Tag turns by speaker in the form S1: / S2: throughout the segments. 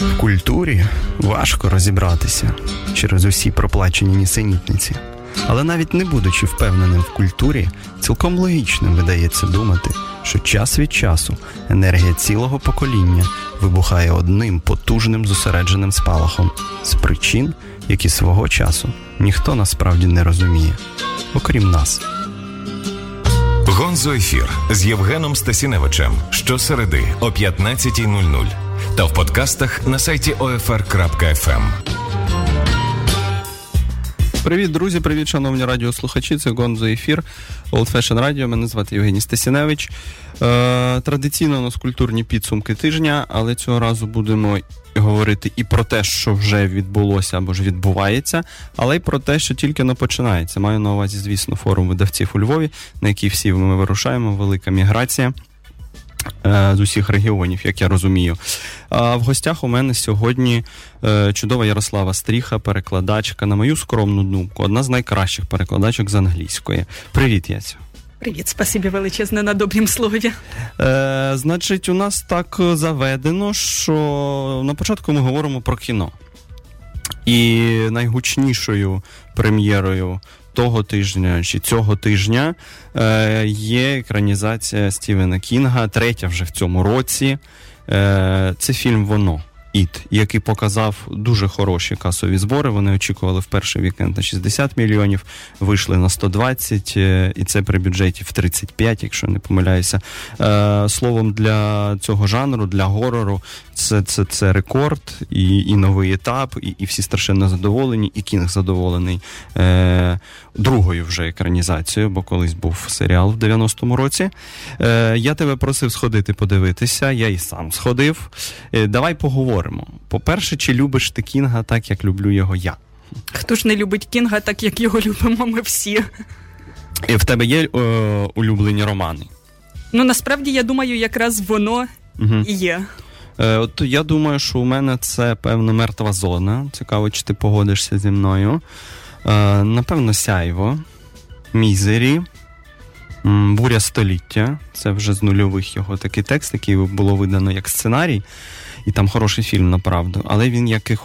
S1: В культурі важко розібратися через усі проплачені нісенітниці. Але навіть не будучи впевненим в культурі, цілком логічним видається думати, що час від часу енергія цілого покоління вибухає одним потужним зосередженим спалахом з причин, які свого часу ніхто насправді не розуміє, окрім нас.
S2: Гонзо ефір з Євгеном Стасіневичем щосереди о 15.00 та в подкастах на сайті OFR.FM.
S1: Привіт, друзі! Привіт, шановні радіослухачі. Це Гонзо ефір Old Fashion Radio. Мене звати Євгеній Стасіневич. Е, Традиційно у нас культурні підсумки тижня, але цього разу будемо говорити і про те, що вже відбулося або ж відбувається, але й про те, що тільки не починається. Маю на увазі, звісно, форум видавців у Львові, на який всі ми вирушаємо. Велика міграція. Е, з усіх регіонів, як я розумію. А в гостях у мене сьогодні е, чудова Ярослава Стріха, перекладачка, на мою скромну думку, одна з найкращих перекладачок з англійської. Привіт, Яцю.
S3: Привіт, спасибі величезне на добрім слові.
S1: Е, Значить, у нас так заведено, що на початку ми говоримо про кіно. І найгучнішою прем'єрою того тижня чи цього тижня е, є екранізація Стівена Кінга, третя вже в цьому році. Е, Це фільм Воно. Іт, який показав дуже хороші касові збори. Вони очікували в перший вікенд на 60 мільйонів, вийшли на 120, е, і це при бюджеті в 35, якщо не помиляюся. Е, Словом, для цього жанру, для горору, це це, це рекорд і і новий етап, і і всі страшенно задоволені, і кінг задоволений е, другою вже екранізацією, бо колись був серіал в 90-му році. Е, Я тебе просив сходити подивитися, я і сам сходив. Е, Давай поговоримо. По-перше, чи любиш ти Кінга так, як люблю його я?
S3: Хто ж не любить Кінга, так як його любимо ми всі.
S1: І в тебе є е, улюблені романи?
S3: Ну насправді я думаю, якраз воно угу. і є.
S1: Е, От я думаю, що у мене це певно мертва зона. Цікаво, чи ти погодишся зі мною. Е, Напевно, сяйво, мізері, буря століття. Це вже з нульових його такий текст, який було видано як сценарій. І там хороший фільм, направду. Але він як і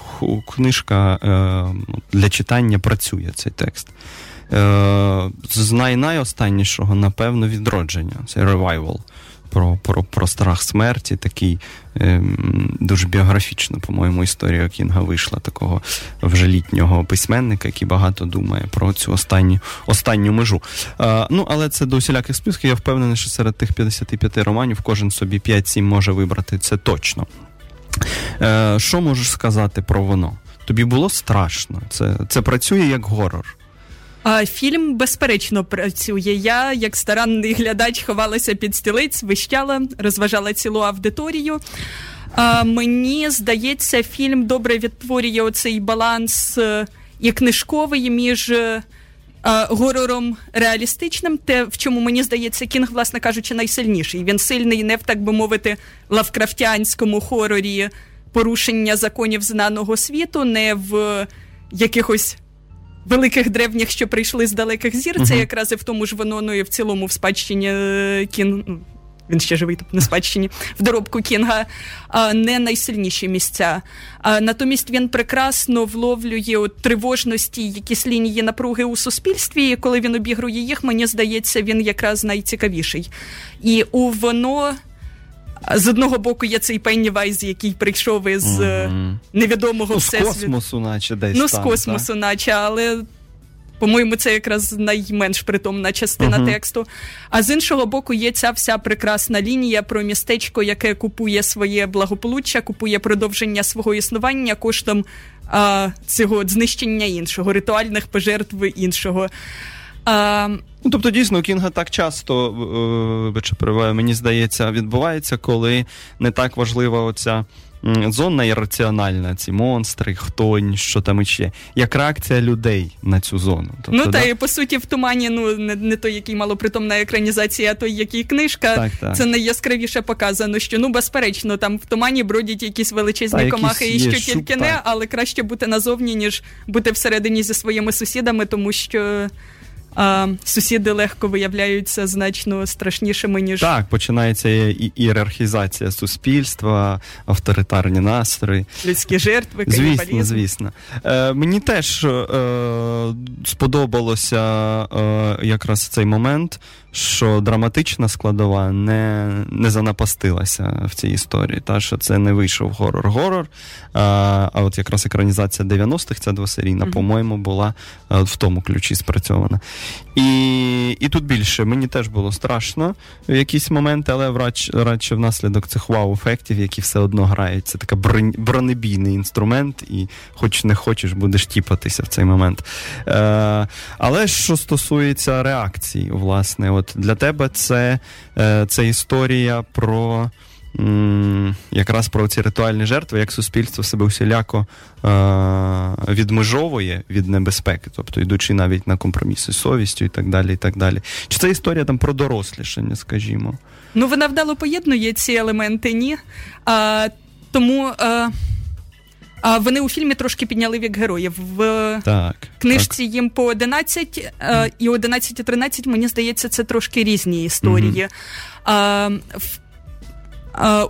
S1: книжка е, для читання працює цей текст. Е, З най-найостаннішого, напевно, відродження. Це revival про про, про страх смерті, такий е, дуже біографічно, по-моєму, історія Кінга вийшла такого вже літнього письменника, який багато думає про цю останню останню межу. Е, ну, але це до усіляких списків. Я впевнений, що серед тих 55 романів кожен собі 5-7 може вибрати це точно. Е, Що можеш сказати про воно? Тобі було страшно? Це, Це працює як горор.
S3: Фільм безперечно працює. Я, як старанний глядач, ховалася під стілець, вищала, розважала цілу аудиторію. Мені здається, фільм добре відтворює оцей баланс е, і книжковий між е, горором реалістичним, те, в чому мені здається, кінг, власне кажучи, найсильніший. Він сильний не в так би мовити лавкрафтянському хорорі порушення законів знаного світу, не в якихось великих древніх, що прийшли з далеких зір, uh-huh. це якраз і в тому ж воно, ну і в цілому в спадщині е, кін. Він ще живий тут на спадщині в доробку Кінга, не найсильніші місця. Натомість він прекрасно вловлює от тривожності, якісь лінії напруги у суспільстві. і Коли він обігрує їх, мені здається, він якраз найцікавіший. І у воно з одного боку є цей Пеннівайз, який прийшов із mm-hmm. невідомого
S1: ну,
S3: всесвіту.
S1: З космосу, наче десь.
S3: Ну,
S1: там,
S3: з космосу,
S1: так?
S3: наче, але. По-моєму, це якраз найменш притомна частина uh-huh. тексту. А з іншого боку, є ця вся прекрасна лінія про містечко, яке купує своє благополуччя, купує продовження свого існування коштом а, цього знищення іншого, ритуальних пожертв іншого.
S1: А, Ну, Тобто, дійсно, Кінга так часто, е, мені здається, відбувається, коли не так важлива оця зона ірраціональна, ці монстри, хтонь, що там іще, як реакція людей на цю зону.
S3: Тобто, ну, та да? і по суті, в тумані, ну, не, не той, який малопритомна екранізація, а той, який книжка, так, так. це найяскравіше показано, що ну, безперечно, там в тумані бродять якісь величезні та, комахи і що тільки не, але краще бути назовні, ніж бути всередині зі своїми сусідами, тому що. А сусіди легко виявляються значно страшнішими, ніж
S1: так. Починається і ієрархізація суспільства, авторитарні настрої,
S3: людські жертви,
S1: звісно, звісно. Е, Мені теж е, сподобалося е, якраз цей момент що драматична складова не не занапастилася в цій історії. Та що це не вийшов горор-горор. А а от якраз екранізація 90-х, ця двосерійна, mm-hmm. по-моєму, була в тому ключі спрацьована. І і тут більше мені теж було страшно в якісь моменти, але радше, радше внаслідок цих вау-ефектів, які все одно грають. Це така бронебійний інструмент, і хоч не хочеш, будеш тіпатися в цей момент. Е, Але що стосується реакції, власне, от для тебе це, е, це історія про. Якраз про ці ритуальні жертви, як суспільство себе усіляко е- відмежовує від небезпеки, тобто йдучи навіть на компроміси з совістю і так далі. і так далі. Чи це історія там про дорослішання, скажімо?
S3: Ну, вона вдало поєднує ці елементи, ні. А, Тому а, а вони у фільмі трошки підняли вік героїв. В
S1: так,
S3: книжці так. їм по 11 а, і 11 і 13, мені здається, це трошки різні історії. А, в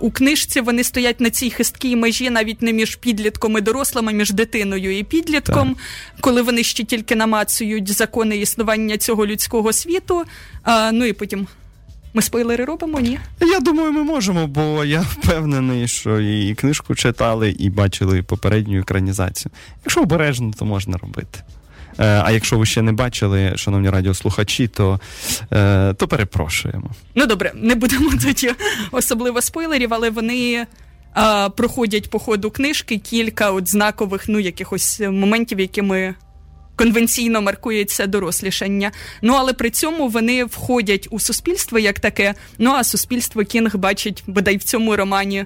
S3: у книжці вони стоять на цій хисткій межі навіть не між підлітком і дорослим, а між дитиною і підлітком, так. коли вони ще тільки намацують закони існування цього людського світу. Ну і потім. Ми спойлери робимо, ні?
S1: Я думаю, ми можемо, бо я впевнений, що і книжку читали, і бачили попередню екранізацію. Якщо обережно, то можна робити. Е, а якщо ви ще не бачили, шановні радіослухачі, то е, то перепрошуємо.
S3: Ну добре, не будемо тоді особливо спойлерів, але вони. А, проходять по ходу книжки кілька от знакових ну якихось моментів, якими конвенційно маркується дорослішання. Ну але при цьому вони входять у суспільство як таке. Ну а суспільство Кінг бачить бодай в цьому романі.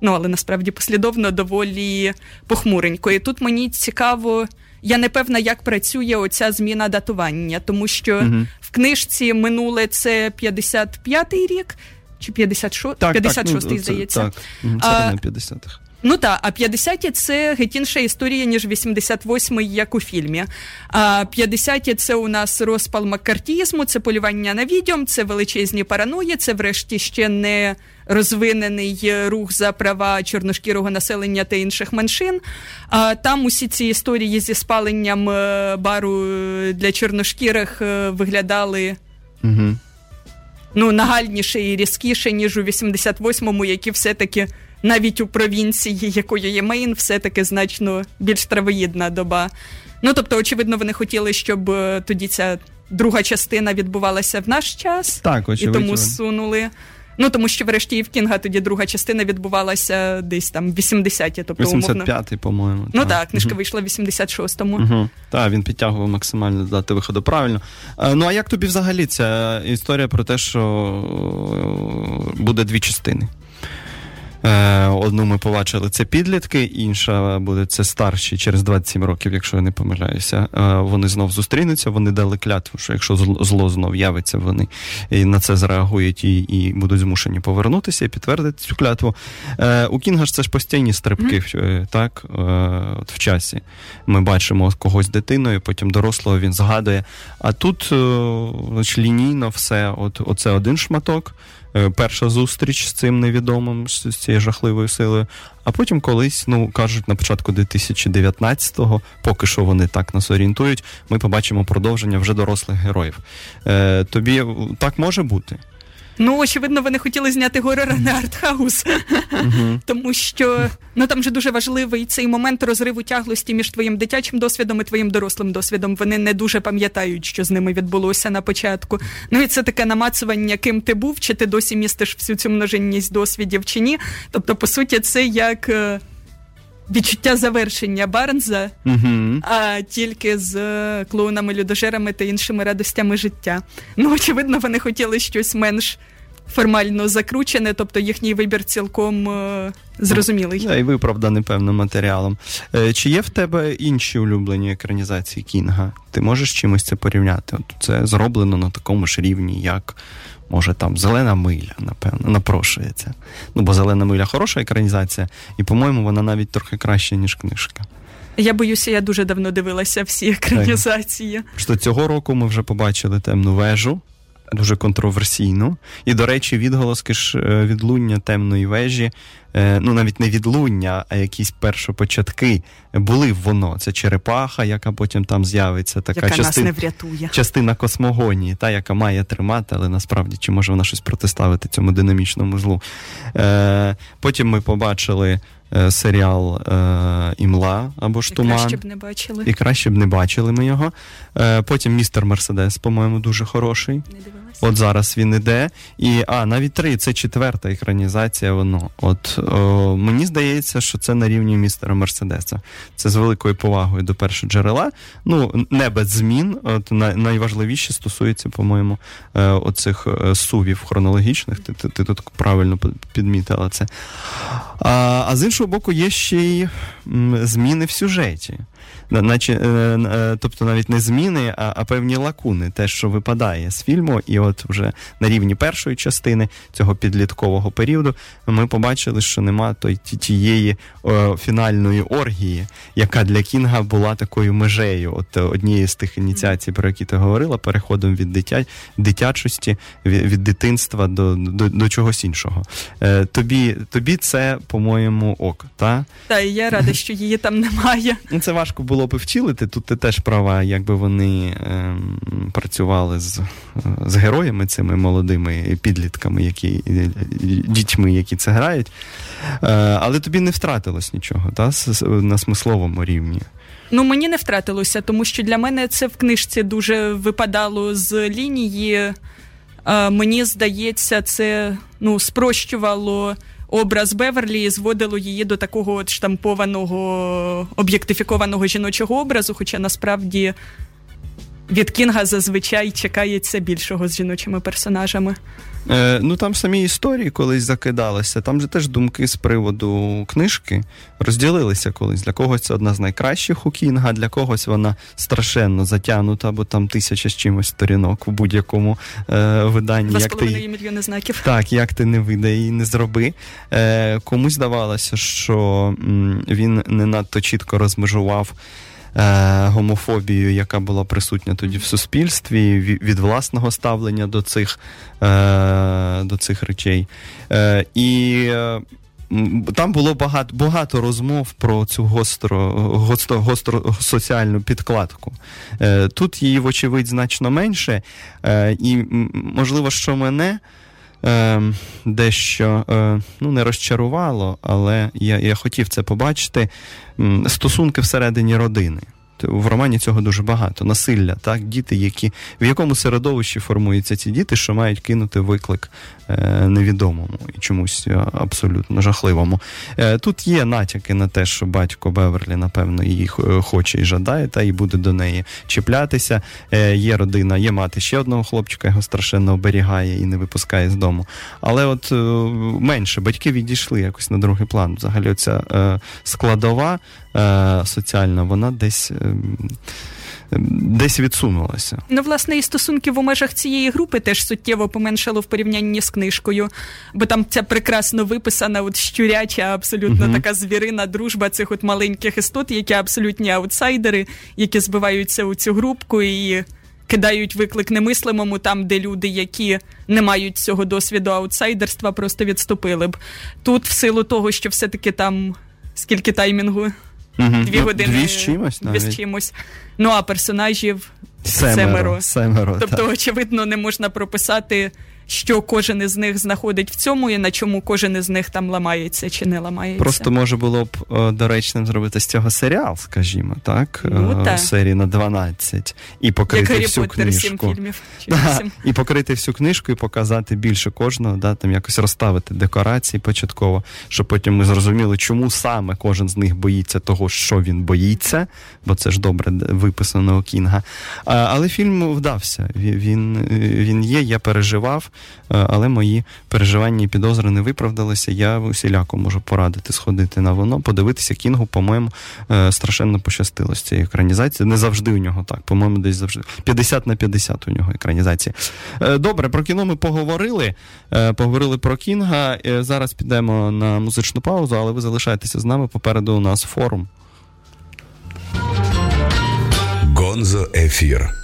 S3: Ну але насправді послідовно доволі похмуренько. І тут мені цікаво, я не певна, як працює оця зміна датування, тому що угу. в книжці минуле це 55-й рік. Чи 56, так, 56-й,
S1: ну,
S3: здається.
S1: Так, середина 50-х.
S3: Ну так, а 50-ті це геть інша історія, ніж 88-й, як у фільмі. А 50-ті це у нас розпал маккартізму, це полювання на відьом, це величезні параної, це, врешті, ще не розвинений рух за права чорношкірого населення та інших меншин. А там усі ці історії зі спаленням е, бару для чорношкірих е, виглядали.
S1: Угу.
S3: Ну, нагальніше і різкіше, ніж у 88-му, які все-таки навіть у провінції, якою є Мейн, все-таки значно більш травоїдна доба. Ну тобто, очевидно, вони хотіли, щоб е, тоді ця друга частина відбувалася в наш час,
S1: так, очевидно.
S3: і тому сунули. Ну тому що врешті і в Кінга тоді друга частина відбувалася десь там 80-ті, тобто
S1: 85-й, по-моєму.
S3: Ну так, книжка угу. вийшла в 86-му.
S1: Угу. Так, він підтягував максимально дати виходу правильно. Е, ну а як тобі взагалі ця історія про те, що е, буде дві частини? Е, одну ми побачили це підлітки, інша буде це старші через 27 років, якщо я не помиляюся. Е, вони знов зустрінуться, вони дали клятву, що якщо зло знов явиться, вони і на це зреагують і і будуть змушені повернутися і підтвердити цю клятву. Е, у Кінга ж це ж постійні стрибки mm-hmm. так, от в часі. Ми бачимо когось дитиною, потім дорослого він згадує. А тут лінійно все, от оце один шматок. Е, перша зустріч з цим невідомим з цією жахливою силою. А потім колись, ну кажуть, на початку 2019-го, поки що вони так нас орієнтують, ми побачимо продовження вже дорослих героїв. Е, Тобі так може бути?
S3: Ну, очевидно, вони хотіли зняти горор, а не артхаус. Тому що ну там же дуже важливий цей момент розриву тяглості між твоїм дитячим досвідом і твоїм дорослим досвідом. Вони не дуже пам'ятають, що з ними відбулося на початку. Ну і це таке намацування, ким ти був, чи ти досі містиш всю цю множинність досвідів чи ні. Тобто, по суті, це як. Е, відчуття завершення Барнза,
S1: uh
S3: а тільки з клоунами, людожерами та іншими радостями життя. Ну, очевидно, вони хотіли щось менш формально закручене, тобто їхній вибір цілком е, зрозумілий.
S1: Да, і виправданий певним матеріалом. Е, чи є в тебе інші улюблені екранізації Кінга? Ти можеш чимось це порівняти? От Це зроблено на такому ж рівні, як Може, там зелена миля, напевно, напрошується. Ну, бо зелена миля хороша екранізація, і, по-моєму, вона навіть трохи краще, ніж книжка.
S3: Я боюся, я дуже давно дивилася всі екранізації.
S1: Що цього року ми вже побачили темну вежу дуже контроверсійну. І, до речі, відголоски ж е, відлуння темної вежі, е, ну навіть не відлуння, а якісь першопочатки були в воно. Це черепаха, яка потім там з'явиться. Така
S3: яка
S1: частина,
S3: нас не врятує.
S1: частина космогонії, та яка має тримати, але насправді чи може вона щось протиставити цьому динамічному злу. Е, Потім ми побачили. Е, серіал е, Імла або ж
S3: Туман. І краще б не бачили.
S1: І краще б не бачили ми його. Е, потім містер Мерседес, по-моєму, дуже хороший.
S3: Не
S1: От зараз він іде. І а, навіть три, це четверта екранізація. Воно. От о, мені здається, що це на рівні містера Мерседеса. Це з великою повагою до першого джерела. Ну, не без змін. От найважливіше стосується, по-моєму, оцих сувів хронологічних. Ти, ти, ти тут правильно підмітила це. А, а з іншого боку, є ще й зміни в сюжеті наче, е, е, тобто навіть не зміни, а, а певні лакуни, те, що випадає з фільму, і от вже на рівні першої частини цього підліткового періоду ми побачили, що нема той тієї о, фінальної оргії, яка для Кінга була такою межею. От однієї з тих ініціацій, про які ти говорила, переходом від дитя, дитячості, від, від дитинства до, до до, чогось іншого. Е, Тобі тобі це, по-моєму, ок, та?
S3: Так, і я рада, що її там немає.
S1: Ну, це важко було би втілити, тут ти теж права, якби вони е, працювали з з героями, цими молодими підлітками, які дітьми, які це грають. Е, але тобі не втратилось нічого та, на смисловому рівні.
S3: Ну, мені не втратилося, тому що для мене це в книжці дуже випадало з лінії. Е, мені здається, це ну, спрощувало образ Беверлі зводило її до такого от штампованого об'єктифікованого жіночого образу, хоча насправді від Кінга зазвичай чекається більшого з жіночими персонажами.
S1: Е, Ну там самі історії колись закидалися. Там же теж думки з приводу книжки розділилися колись. Для когось це одна з найкращих у Кінга, для когось вона страшенно затягнута, бо там тисяча з чимось сторінок у будь-якому е, виданні.
S3: Два як ти... мільйони знаків.
S1: Так, як ти не видай і не зроби. Е, Комусь здавалося, що м, він не надто чітко розмежував. Е, гомофобію, яка була присутня тоді в суспільстві, від власного ставлення до цих е, до цих речей. Е, і там було багато багато розмов про цю гостро, гостро, гостро соціальну підкладку. Тут її, вочевидь, значно менше. І, можливо, що мене е, дещо е, ну, не розчарувало, але я, я хотів це побачити. Стосунки всередині родини. В романі цього дуже багато. Насилля, так, діти, які в якому середовищі формуються ці діти, що мають кинути виклик невідомому і чомусь е, абсолютно жахливому. Е, тут є натяки на те, що батько Беверлі, напевно, її хоче і жадає, та і буде до неї чіплятися. Е, є родина, є мати ще одного хлопчика, його страшенно оберігає і не випускає з дому. Але от е, менше батьки відійшли якось на другий план. Взагалі, оця е, складова соціальна, вона десь десь відсунулася.
S3: Ну, власне, і стосунки в межах цієї групи теж суттєво поменшало в порівнянні з книжкою, бо там ця прекрасно виписана, от щуряча, абсолютно uh така звірина дружба цих от маленьких істот, які абсолютні аутсайдери, які збиваються у цю групку і. Кидають виклик немислимому там, де люди, які не мають цього досвіду аутсайдерства, просто відступили б. Тут, в силу того, що все-таки там скільки таймінгу
S1: Угу.
S3: Дві ну, години
S1: дві з чимось,
S3: навіть. з чимось. Ну а персонажів
S1: семеро.
S3: семеро.
S1: семеро
S3: тобто,
S1: так.
S3: очевидно, не можна прописати що кожен із них знаходить в цьому, і на чому кожен із них там ламається чи не ламається.
S1: Просто може було б доречним зробити з цього серіал, скажімо, так?
S3: Ну,
S1: так. серії на 12. І покрити
S3: Як
S1: всю
S3: Поттер,
S1: книжку.
S3: 7 фільмів. Чи
S1: да, і покрити всю книжку і показати більше кожного, да, там якось розставити декорації початково, щоб потім ми зрозуміли, чому саме кожен з них боїться того, що він боїться, бо це ж добре виписано у Кінга. А, Але фільм вдався. Він, Він є, я переживав. Е, але мої переживання і підозри не виправдалися. Я усіляко можу порадити сходити на воно, подивитися Кінгу, по-моєму, е, страшенно пощастило з цією екранізацією. Не завжди у нього так. По-моєму, десь завжди 50 на 50 у нього екранізації. Е, добре, про кіно ми поговорили. Поговорили про Кінга. Зараз підемо на музичну паузу, але ви залишайтеся з нами. Попереду у нас форум.
S2: Гонзо Ефір.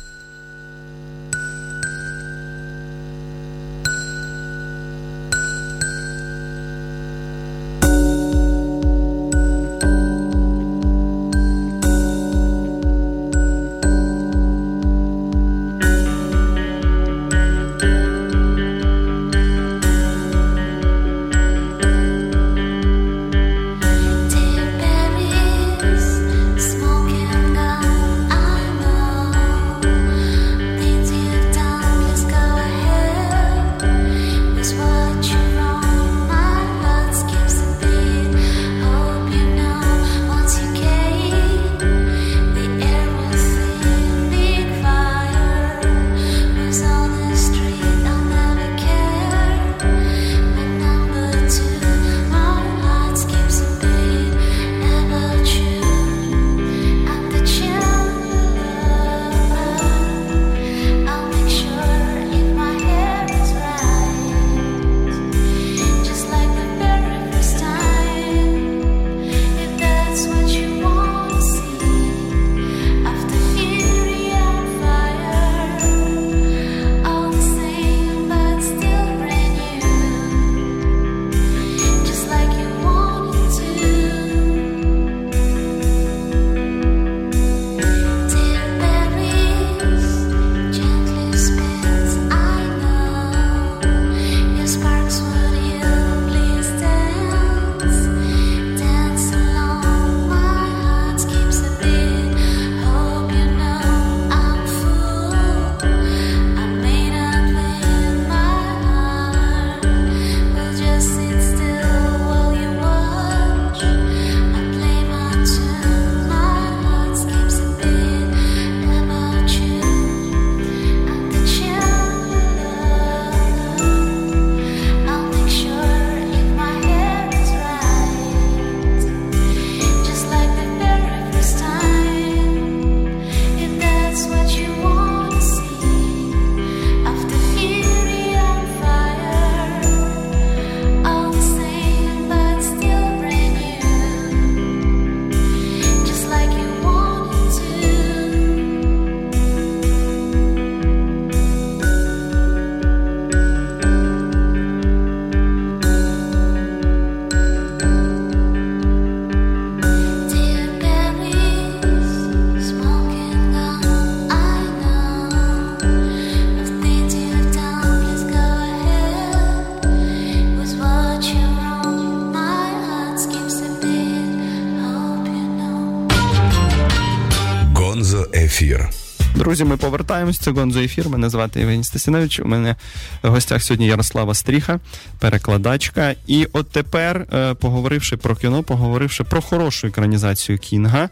S1: Повертаємось. Це Гонзо ефір. Мене звати Євгеній Стасінович. У мене в гостях сьогодні Ярослава Стріха, перекладачка. І от тепер, е, поговоривши про кіно, поговоривши про хорошу екранізацію Кінга.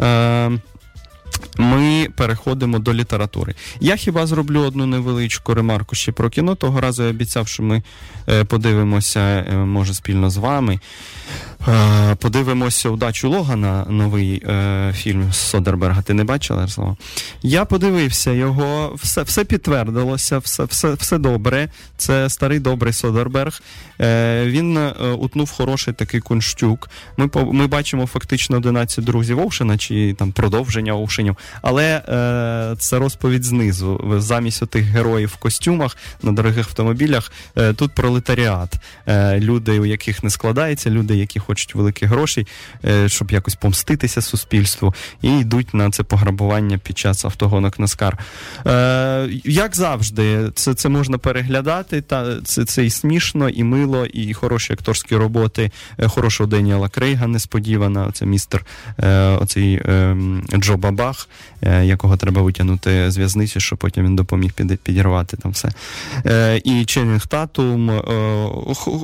S1: Е, ми переходимо до літератури. Я хіба зроблю одну невеличку ремарку ще про кіно. Того разу я обіцяв, що ми е, подивимося, може, спільно з вами. Е, подивимося удачу Логана, новий е, фільм Содерберга. Ти не бачила, Ярослава? Я подивився його, все все підтвердилося, все все, все добре. Це старий добрий Содерберг. Е, Він е, утнув хороший такий кунштюк. Ми ми бачимо фактично 11 друзів Оушена, чи там продовження Оушенів, але е, це розповідь знизу. Замість отих героїв в костюмах на дорогих автомобілях. Е, тут пролетаріат. Е, люди, у яких не складається, люди, які хочуть великих грошей, е, щоб якось помститися суспільству, і йдуть на це пограбування під час автогонок на скар. Е, як завжди, це це можна переглядати. Та це це і смішно, і мило, і хороші акторські роботи. Е, хорошого Деніела Крейга несподівана. Це містер оцей ем, Джо Бабах, якого треба витягнути з в'язниці, щоб потім він допоміг підірвати там все. І Ченнінг Татум,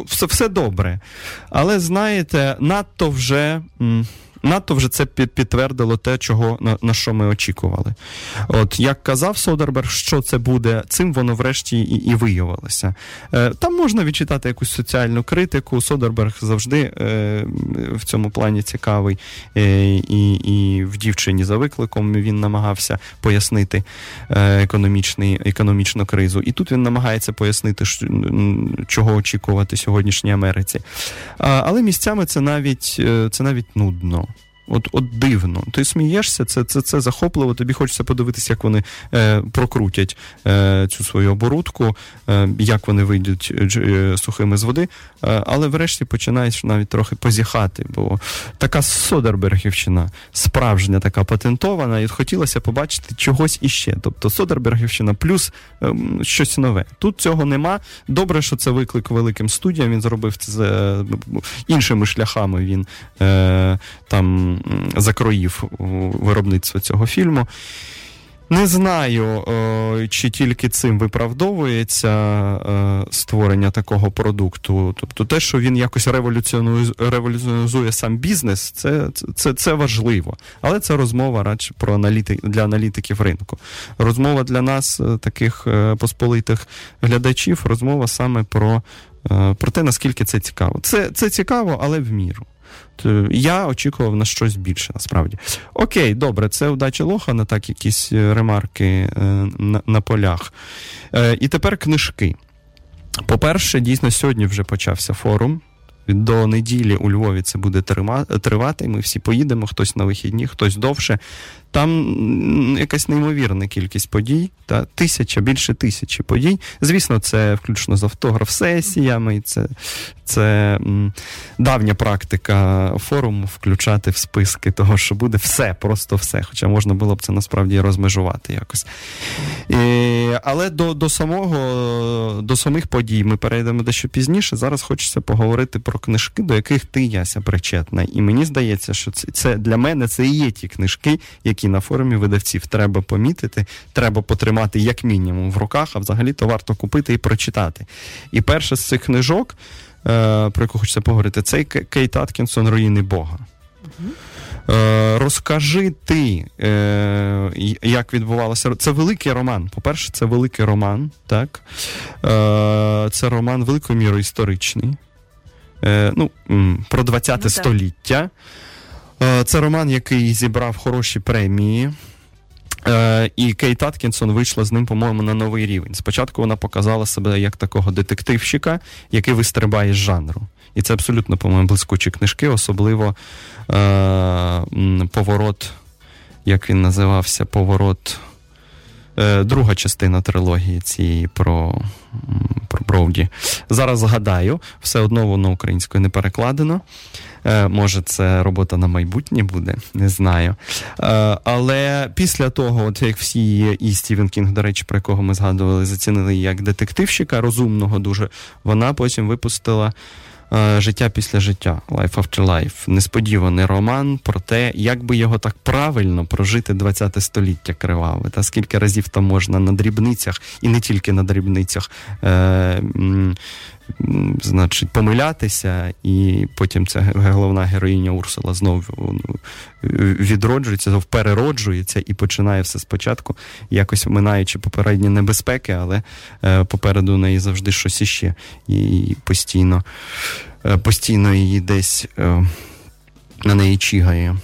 S1: все, все добре. Але знаєте надто вже надто вже це підтвердило те, чого на, на що ми очікували. От як казав Содерберг, що це буде, цим воно врешті і і виявилося. Е, Там можна відчитати якусь соціальну критику. Содерберг завжди е, в цьому плані цікавий, е, і і в дівчині за викликом він намагався пояснити е, економічний, економічну кризу. І тут він намагається пояснити, чого очікувати сьогоднішній Америці. А, Але місцями це навіть, е, це навіть нудно. От от дивно. Ти смієшся, це це, це захопливо. Тобі хочеться подивитися, як вони е, прокрутять е, цю свою оборудку, е, як вони вийдуть е, сухими з води. Е, але врешті починаєш навіть трохи позіхати, бо така Содербергівщина справжня, така патентована, і хотілося побачити чогось іще. Тобто Содербергівщина плюс е, щось нове. Тут цього нема. Добре, що це виклик великим студіям. Він зробив це з е, іншими шляхами. Він там закроїв виробництво цього фільму. Не знаю, чи тільки цим виправдовується створення такого продукту. Тобто те, що він якось революціонізує сам бізнес, це це, це важливо. Але це розмова радше про аналітик, для аналітиків ринку. Розмова для нас, е, таких е, посполитих глядачів, розмова саме про, е, про те, наскільки це цікаво. Це, Це цікаво, але в міру. Е, я очікував на щось більше, насправді. Окей, добре, це удача Лохана, так, якісь е, ремарки е, на, на полях. І тепер книжки. По-перше, дійсно, сьогодні вже почався форум. До неділі у Львові це буде тривати. Ми всі поїдемо, хтось на вихідні, хтось довше. Там якась неймовірна кількість подій, та тисяча, більше тисячі подій. Звісно, це включно з автограф-сесіями, це це давня практика форуму включати в списки того, що буде все, просто все. Хоча можна було б це насправді розмежувати якось. І, Але до до, самого, до самих подій ми перейдемо дещо пізніше. Зараз хочеться поговорити про книжки, до яких ти яся причетна. І мені здається, що це, це для мене це і є ті книжки, які які на форумі видавців треба помітити, треба потримати як мінімум в руках, а взагалі то варто купити і прочитати. І перша з цих книжок, е, про яку хочеться поговорити, це Кейт Аткінсон Руїни Бога. Е, розкажи ти, е, як відбувалося. Це великий роман. По-перше, це великий роман, так? Це роман великою мірою історичний. Ну, Про 20 ну, століття. Е, це роман, який зібрав хороші премії. Е, і Кейт Аткінсон вийшла з ним, по-моєму, на новий рівень. Спочатку вона показала себе як такого детективщика, який вистрибає з жанру. І це абсолютно, по-моєму, блискучі книжки, особливо е, поворот, як він називався, поворот. Е, друга частина трилогії цієї про про Броуді. Зараз згадаю, все одно воно українською не перекладено. Е, може, це робота на майбутнє буде, не знаю. Е, але після того, от як всі і Стівен Кінг, до речі, про якого ми згадували, зацінили як детективщика розумного дуже, вона потім випустила. Е, життя після життя, Life After Life. Несподіваний роман про те, як би його так правильно прожити 20 століття криваве, та скільки разів там можна на дрібницях, і не тільки на дрібницях. Е- Значить, помилятися, і потім ця головна героїня Урсула знову ну, відроджується, перероджується і починає все спочатку, якось минаючи попередні небезпеки, але е, попереду у неї завжди щось іще. І постійно е, постійно її десь е, на неї чігає.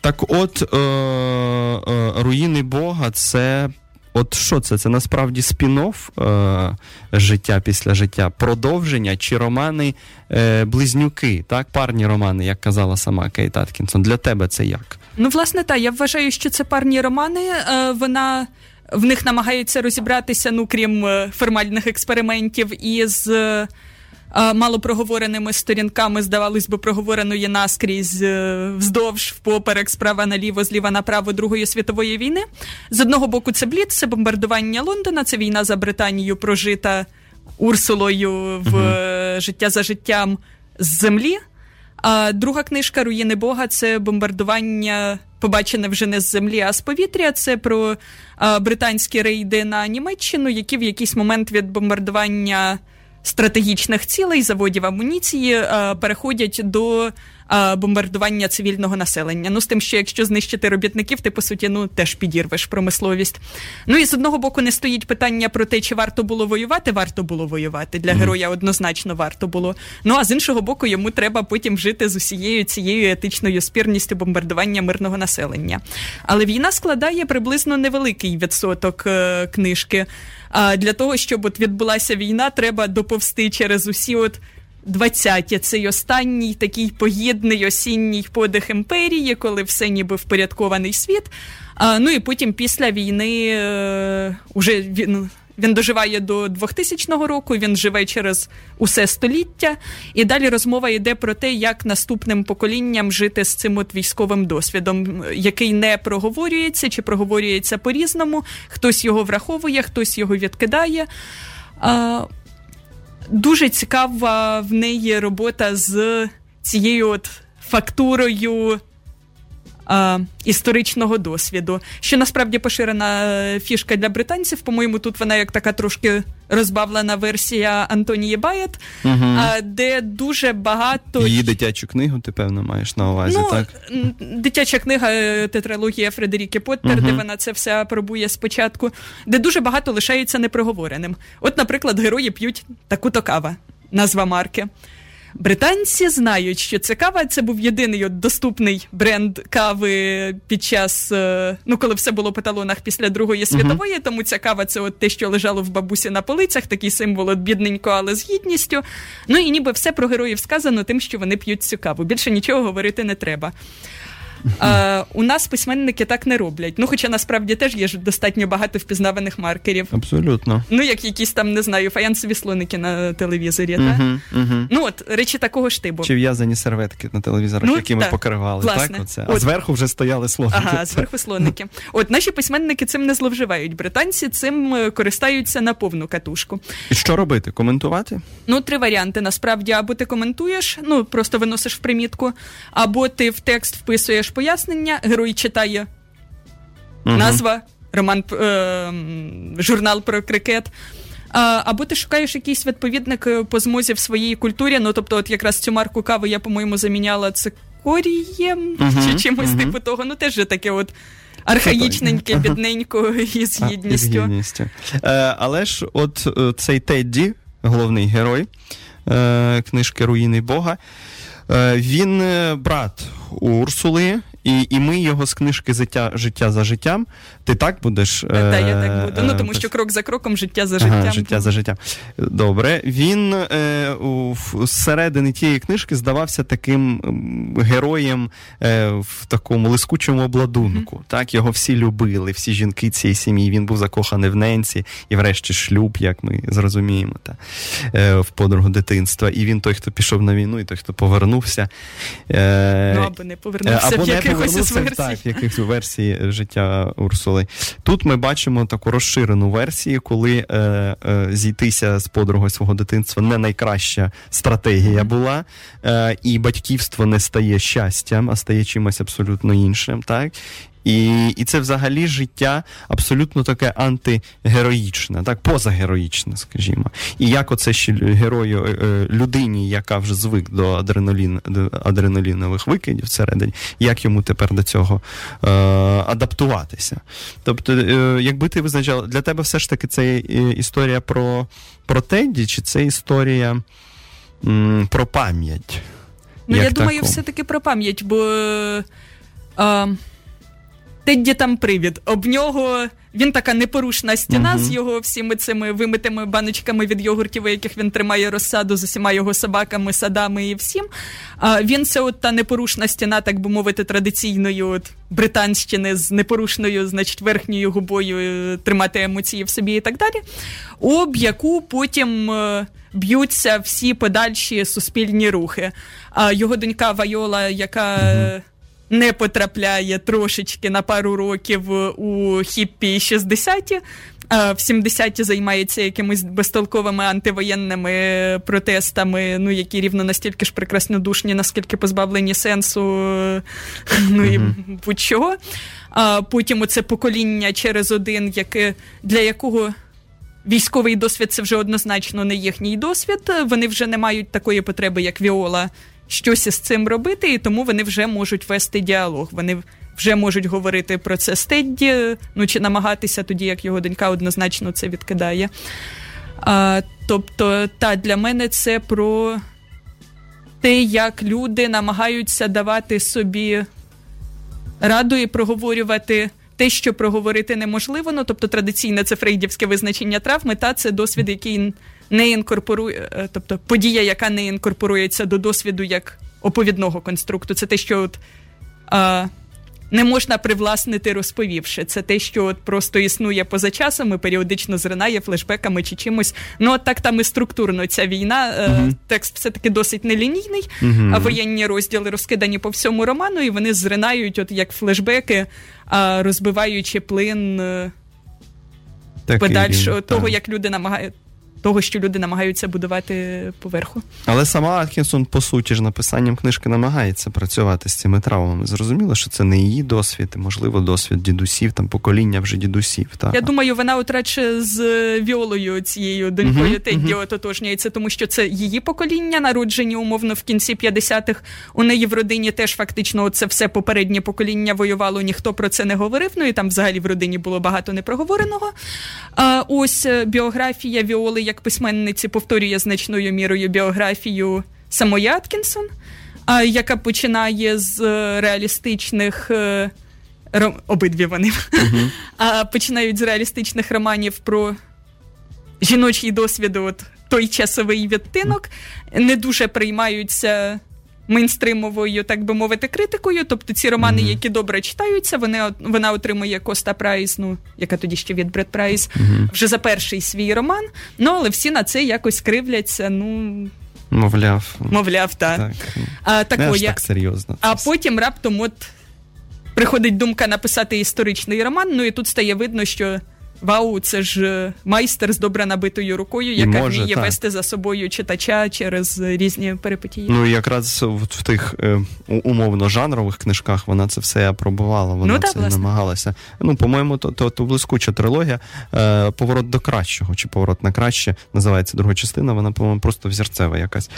S1: Так от, е, е, руїни Бога це От що це? Це насправді спін-офф е, життя після життя, продовження чи романи е, близнюки, так, парні романи, як казала сама Кейт Аткінсон. Для тебе це як?
S3: Ну, власне, так. Я вважаю, що це парні романи. Е, вона в них намагається розібратися, ну крім е, формальних експериментів, із. Е, малопроговореними сторінками, здавалось би, проговореної наскрізь е, вздовж впоперек, справа наліво, зліва направо Другої світової війни. З одного боку, це блід, це бомбардування Лондона, це війна за Британію прожита Урсулою в uh життя за життям з землі. А друга книжка Руїни Бога це бомбардування, побачене вже не з землі, а з повітря. Це про британські рейди на Німеччину, які в якийсь момент від бомбардування стратегічних цілей заводів амуніції е, переходять до е, бомбардування цивільного населення. Ну з тим, що якщо знищити робітників, ти по суті ну теж підірвеш промисловість. Ну і з одного боку не стоїть питання про те, чи варто було воювати. Варто було воювати для героя однозначно варто було. Ну а з іншого боку, йому треба потім жити з усією цією етичною спірністю бомбардування мирного населення. Але війна складає приблизно невеликий відсоток е, книжки. А для того, щоб от відбулася війна, треба доповсти через усі от 20-ті. Цей останній такий погідний осінній подих імперії, коли все ніби впорядкований світ. А, Ну і потім після війни е, уже він. Він доживає до 2000 року, він живе через усе століття, і далі розмова йде про те, як наступним поколінням жити з цим от військовим досвідом, який не проговорюється чи проговорюється по-різному. Хтось його враховує, хтось його відкидає. А, Дуже цікава в неї робота з цією от фактурою а, історичного досвіду, що насправді поширена е, фішка для британців. По-моєму, тут вона як така трошки розбавлена версія Антонії Баєт, угу. а, де дуже багато
S1: її дитячу книгу. Ти певно маєш на увазі,
S3: ну,
S1: так?
S3: Дитяча книга е, тетралогія Фредеріки Поттер, угу. де вона це все пробує спочатку, де дуже багато лишається непроговореним. От, наприклад, герої п'ють таку-то кава, назва марки. Британці знають, що це кава це був єдиний от доступний бренд кави під час, е, ну коли все було по талонах після Другої світової. Uh-huh. Тому ця кава це от те, що лежало в бабусі на полицях, такий символ от бідненько, але з гідністю. Ну і ніби все про героїв сказано тим, що вони п'ють цю каву. Більше нічого говорити не треба. А, У нас письменники так не роблять. Ну, хоча насправді теж є ж достатньо багато впізнаваних маркерів.
S1: Абсолютно.
S3: Ну, як якісь там, не знаю, фаянсові слоники на телевізорі. Угу, так? Угу. Ну, от речі такого штибу.
S1: Чи в'язані серветки на телевізорах, ну, які ми покривали. Власне. так? Оце. А от. зверху вже стояли слоники.
S3: Ага, зверху слоники. От наші письменники цим не зловживають. Британці цим е, користаються на повну катушку.
S1: І що робити? Коментувати?
S3: Ну, три варіанти. Насправді, або ти коментуєш, ну просто виносиш в примітку, або ти в текст вписуєш читаєш пояснення, герой читає угу. назва, роман, е, журнал про крикет. А, Або ти шукаєш якийсь відповідник е, по змозі в своїй культурі. Ну, тобто, от якраз цю марку кави я, по-моєму, заміняла цикорієм uh-huh, чи чимось uh-huh. типу того. Ну, теж же таке от архаїчненьке, бідненько і з гідністю.
S1: гідністю. Е, Але ж, от е, цей Тедді, головний герой е, книжки Руїни Бога, він е, брат Урсули, і і ми його з книжки Життя життя за життям. Ти так будеш?
S3: Так, е, я так буду. Ну тому що крок за кроком життя за життям. Ага,
S1: життя за життям. Добре. Він е, у, середини тієї книжки здавався таким героєм е, в такому лискучому обладунку. Mm-hmm. Так, його всі любили, всі жінки цієї сім'ї. Він був закоханий в ненці, і, врешті, шлюб, як ми зрозуміємо, та, е, в подругу дитинства. І він той, хто пішов на війну, і той, хто повернувся.
S3: Е, ну, або не повернувся або в якихось повернувся
S1: так, якихось версій життя Урсули. Тут ми бачимо таку розширену версію, коли е, е, зійтися з подругою свого дитинства не найкраща стратегія була, е, і батьківство не стає щастям, а стає чимось абсолютно іншим. Так? І і це взагалі життя абсолютно таке антигероїчне, так, позагероїчне, скажімо. І як оце ще герою е, е, людині, яка вже звик до адреналін, до адреналінових викидів всередині, як йому тепер до цього е, адаптуватися? Тобто, е, якби ти визначав, для тебе все ж таки це історія про про Тедді, чи це історія м, про пам'ять?
S3: Ну, я таку? думаю, все-таки про пам'ять, бо. Е, Тедді там привід. Об нього він така непорушна стіна uh-huh. з його всіми цими вимитими баночками від йогуртів, у яких він тримає розсаду з усіма його собаками, садами і всім. А Він це от та непорушна стіна, так би мовити, традиційної от британщини з непорушною, значить, верхньою губою е, тримати емоції в собі і так далі. Об яку потім. Е, б'ються всі подальші суспільні рухи. А його донька Вайола, яка не потрапляє трошечки на пару років у хіппі 60-ті. А в 70-ті займається якимись безтолковими антивоєнними протестами, ну які рівно настільки ж прекраснодушні, наскільки позбавлені сенсу, ну і будь-чого. А потім оце покоління через один, яке для якого. Військовий досвід це вже однозначно не їхній досвід. Вони вже не мають такої потреби, як Віола, щось із цим робити, і тому вони вже можуть вести діалог. Вони вже можуть говорити про це Стедді, ну чи намагатися тоді, як його донька однозначно це відкидає. А, Тобто, та для мене це про те, як люди намагаються давати собі раду і проговорювати. Те, що проговорити неможливо, ну тобто традиційне це фрейдівське визначення травми, та це досвід, який не інкорпорує, е, тобто подія, яка не інкорпорується до досвіду як оповідного конструкту. Це те, що от. А, не можна привласнити, розповівши. Це те, що от просто існує поза часом і періодично зринає флешбеками чи чимось. Ну от так там і структурно ця війна. Uh-huh. Текст все-таки досить нелінійний, uh-huh. а воєнні розділи розкидані по всьому роману, і вони зринають, от як флешбеки, розбиваючи плин е, подальшого того, як люди намагаються того, що люди намагаються будувати поверху.
S1: Але сама Аткінсон, по суті, ж написанням книжки намагається працювати з цими травмами. Зрозуміло, що це не її досвід, можливо, досвід дідусів, там покоління вже дідусів. Та.
S3: Я думаю, вона от радше з Віолою, цією донькою uh-huh, Тедді uh-huh. ототожнюється, тому що це її покоління, народжені умовно в кінці 50-х. У неї в родині теж фактично це все попереднє покоління воювало, ніхто про це не говорив. Ну і там взагалі в родині було багато непроговореного. А ось е, біографія Віоли як письменниці повторює значною мірою біографію самої Аткінсон, яка починає з е, реалістичних. ром... обидві вони uh-huh. а починають з реалістичних романів про жіночий досвід, от той часовий відтинок, не дуже приймаються мейнстримовою, так би мовити, критикою. Тобто ці романи, mm-hmm. які добре читаються, вони вона отримує Коста Прайс, ну яка тоді ще від Бред Прайс, mm-hmm. вже за перший свій роман. Ну але всі на це якось кривляться. Ну
S1: мовляв,
S3: мовляв, та. так.
S1: А, такое. так серйозно.
S3: А потім раптом от приходить думка написати історичний роман. Ну і тут стає видно, що. Вау, це ж е, майстер з добре набитою рукою, яка може, вміє так. вести за собою читача через різні перипетії.
S1: Ну і якраз в тих е, умовно жанрових книжках вона це все пробувала. Вона ну, так, це власне. намагалася. Ну, по-моєму, то то, то блискуча трилогія. Е, Поворот до кращого чи поворот на краще називається друга частина. Вона, по-моєму, просто взірцева якась.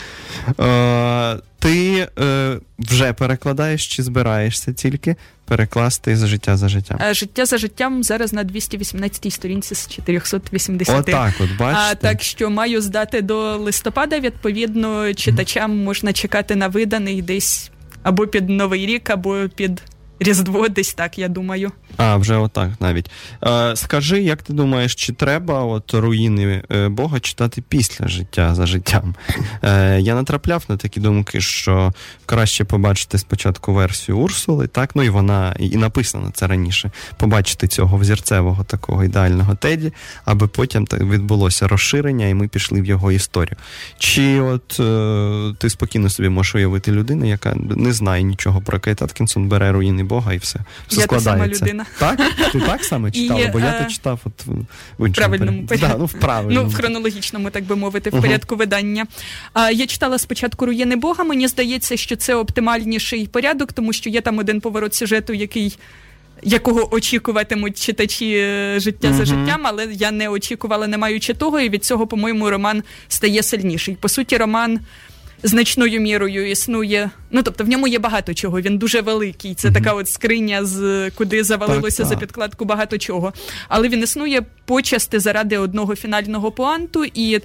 S1: Е, Ти е, вже перекладаєш чи збираєшся тільки перекласти за життя за життям?
S3: Е, життя за життям зараз на 218 сторінці з 480.
S1: Отак, от бачите.
S3: А так що маю здати до листопада. Відповідно, читачам можна чекати на виданий десь або під новий рік, або під Різдво десь так, я думаю.
S1: А, вже отак навіть. Е, Скажи, як ти думаєш, чи треба от руїни е, Бога читати після життя за життям? Е, Я натрапляв на такі думки, що краще побачити спочатку версію Урсули, так, ну і вона і написано це раніше, побачити цього взірцевого такого ідеального Теді, аби потім так відбулося розширення, і ми пішли в його історію. Чи от е, ти спокійно собі можеш уявити людину, яка не знає нічого про Кейт Аткінсон, бере руїни Бога і все. все
S3: я
S1: складається.
S3: сама людина.
S1: Так? Ти так саме читала? Бо я то е, читав от в іншому
S3: правильному порядку.
S1: Да, ну, в правильному.
S3: Ну, в хронологічному, так би мовити, в порядку uh-huh. видання. А, Я читала спочатку руїни Бога. Мені здається, що це оптимальніший порядок, тому що є там один поворот сюжету, який. Якого очікуватимуть читачі е, життя uh-huh. за життям, але я не очікувала, не маючи того, і від цього, по-моєму, роман стає сильніший. По суті, роман значною мірою існує. Ну тобто в ньому є багато чого. Він дуже великий. Це mm-hmm. така от скриня, з куди завалилося так, за підкладку багато чого. Але він існує почасти заради одного фінального поанту і.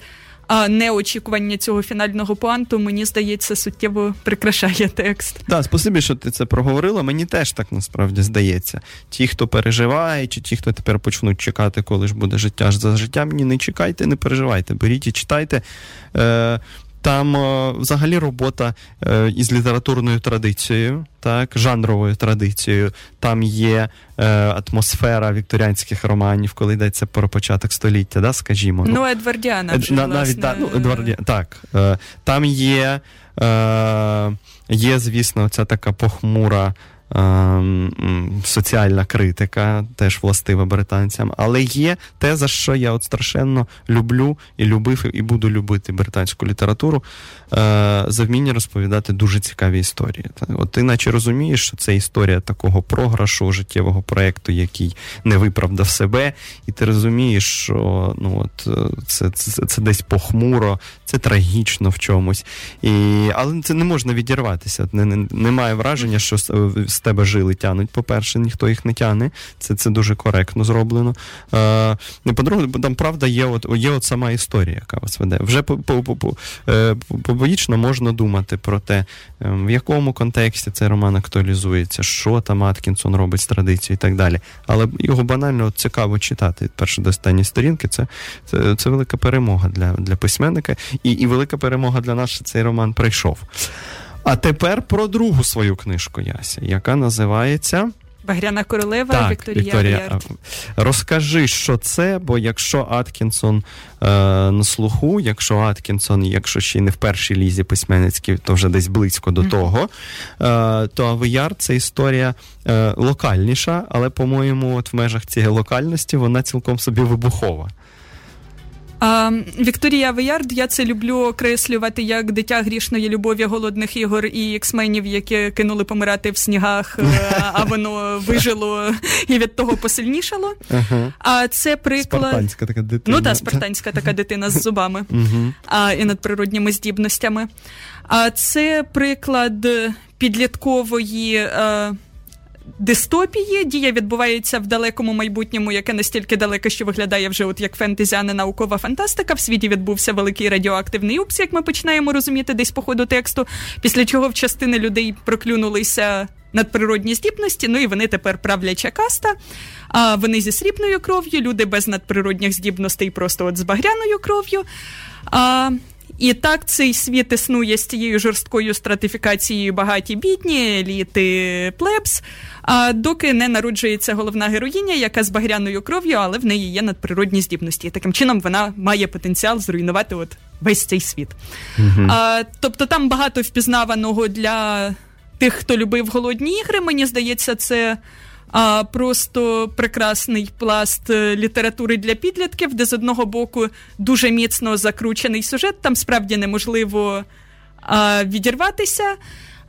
S3: А неочікування цього фінального поанту, мені здається, суттєво прикрашає текст.
S1: Так, спасибі, що ти це проговорила. Мені теж так насправді здається. Ті, хто переживає, чи ті, хто тепер почнуть чекати, коли ж буде життя ж за життям, ні, не чекайте, не переживайте. Беріть і читайте. Е, там е, взагалі робота е, із літературною традицією, так, жанровою традицією. Там є е, атмосфера вікторіанських романів, коли йдеться про початок століття, да, скажімо.
S3: Ну, ну Едвардіана вже, навіть,
S1: да, ну, Едварді... Так, там є, є, звісно, ця така похмура. Ем, соціальна критика, теж властива британцям. Але є те, за що я от страшенно люблю і любив, і буду любити британську літературу, е, за вміння розповідати дуже цікаві історії. От ти наче розумієш, що це історія такого програшу життєвого проєкту, який не виправдав себе, і ти розумієш, що ну от е, це, це, це десь похмуро, це трагічно в чомусь. І, Але це не можна відірватися. Не, не, Немає враження, що з тебе жили тянуть. По-перше, ніхто їх не тяне. Це це дуже коректно зроблено. Е, По-друге, там правда є от є от сама історія, яка вас веде. Вже побоїчно можна думати про те, в якому контексті цей роман актуалізується, що там Аткінсон робить з традицією і так далі. Але його банально цікаво читати від першої до останньої сторінки. Це це, це велика перемога для для письменника, і і велика перемога для нас, що цей роман прийшов. А тепер про другу свою книжку Яся, яка називається.
S3: Багряна королева так, Вікторія. Вікторія.
S1: Розкажи, що це, бо якщо Аткінсон е, на слуху, якщо Аткінсон, якщо ще й не в першій лізі письменницькій, то вже десь близько до mm-hmm. того, е, то Авияр це історія е, локальніша, але, по-моєму, от в межах цієї локальності вона цілком собі вибухова.
S3: А, Вікторія Веярд, я це люблю окреслювати як дитя грішної любові голодних ігор і ексменів, які кинули помирати в снігах, е, а воно вижило і від того посильнішало. Ага. А це приклад
S1: Спартанська така дитина.
S3: Ну так, спартанська така дитина з зубами а, і надприродніми здібностями. А це приклад підліткової. А, е, дистопії. Дія відбувається в далекому майбутньому, яке настільки далеке, що виглядає вже от як фентезі, а не наукова фантастика. В світі відбувся великий радіоактивний упс, як ми починаємо розуміти десь по ходу тексту. Після чого в частини людей проклюнулися. Надприродні здібності, ну і вони тепер правляча каста. А вони зі срібною кров'ю, люди без надприродних здібностей, просто от з багряною кров'ю. А, і так цей світ існує з цією жорсткою стратифікацією багаті бідні, еліти плебс. А доки не народжується головна героїня, яка з багряною кров'ю, але в неї є надприродні здібності. І таким чином вона має потенціал зруйнувати от весь цей світ. Угу. А, Тобто там багато впізнаваного для тих, хто любив голодні ігри. Мені здається, це а просто прекрасний пласт е, літератури для підлітків, де з одного боку дуже міцно закручений сюжет, там справді неможливо а, відірватися.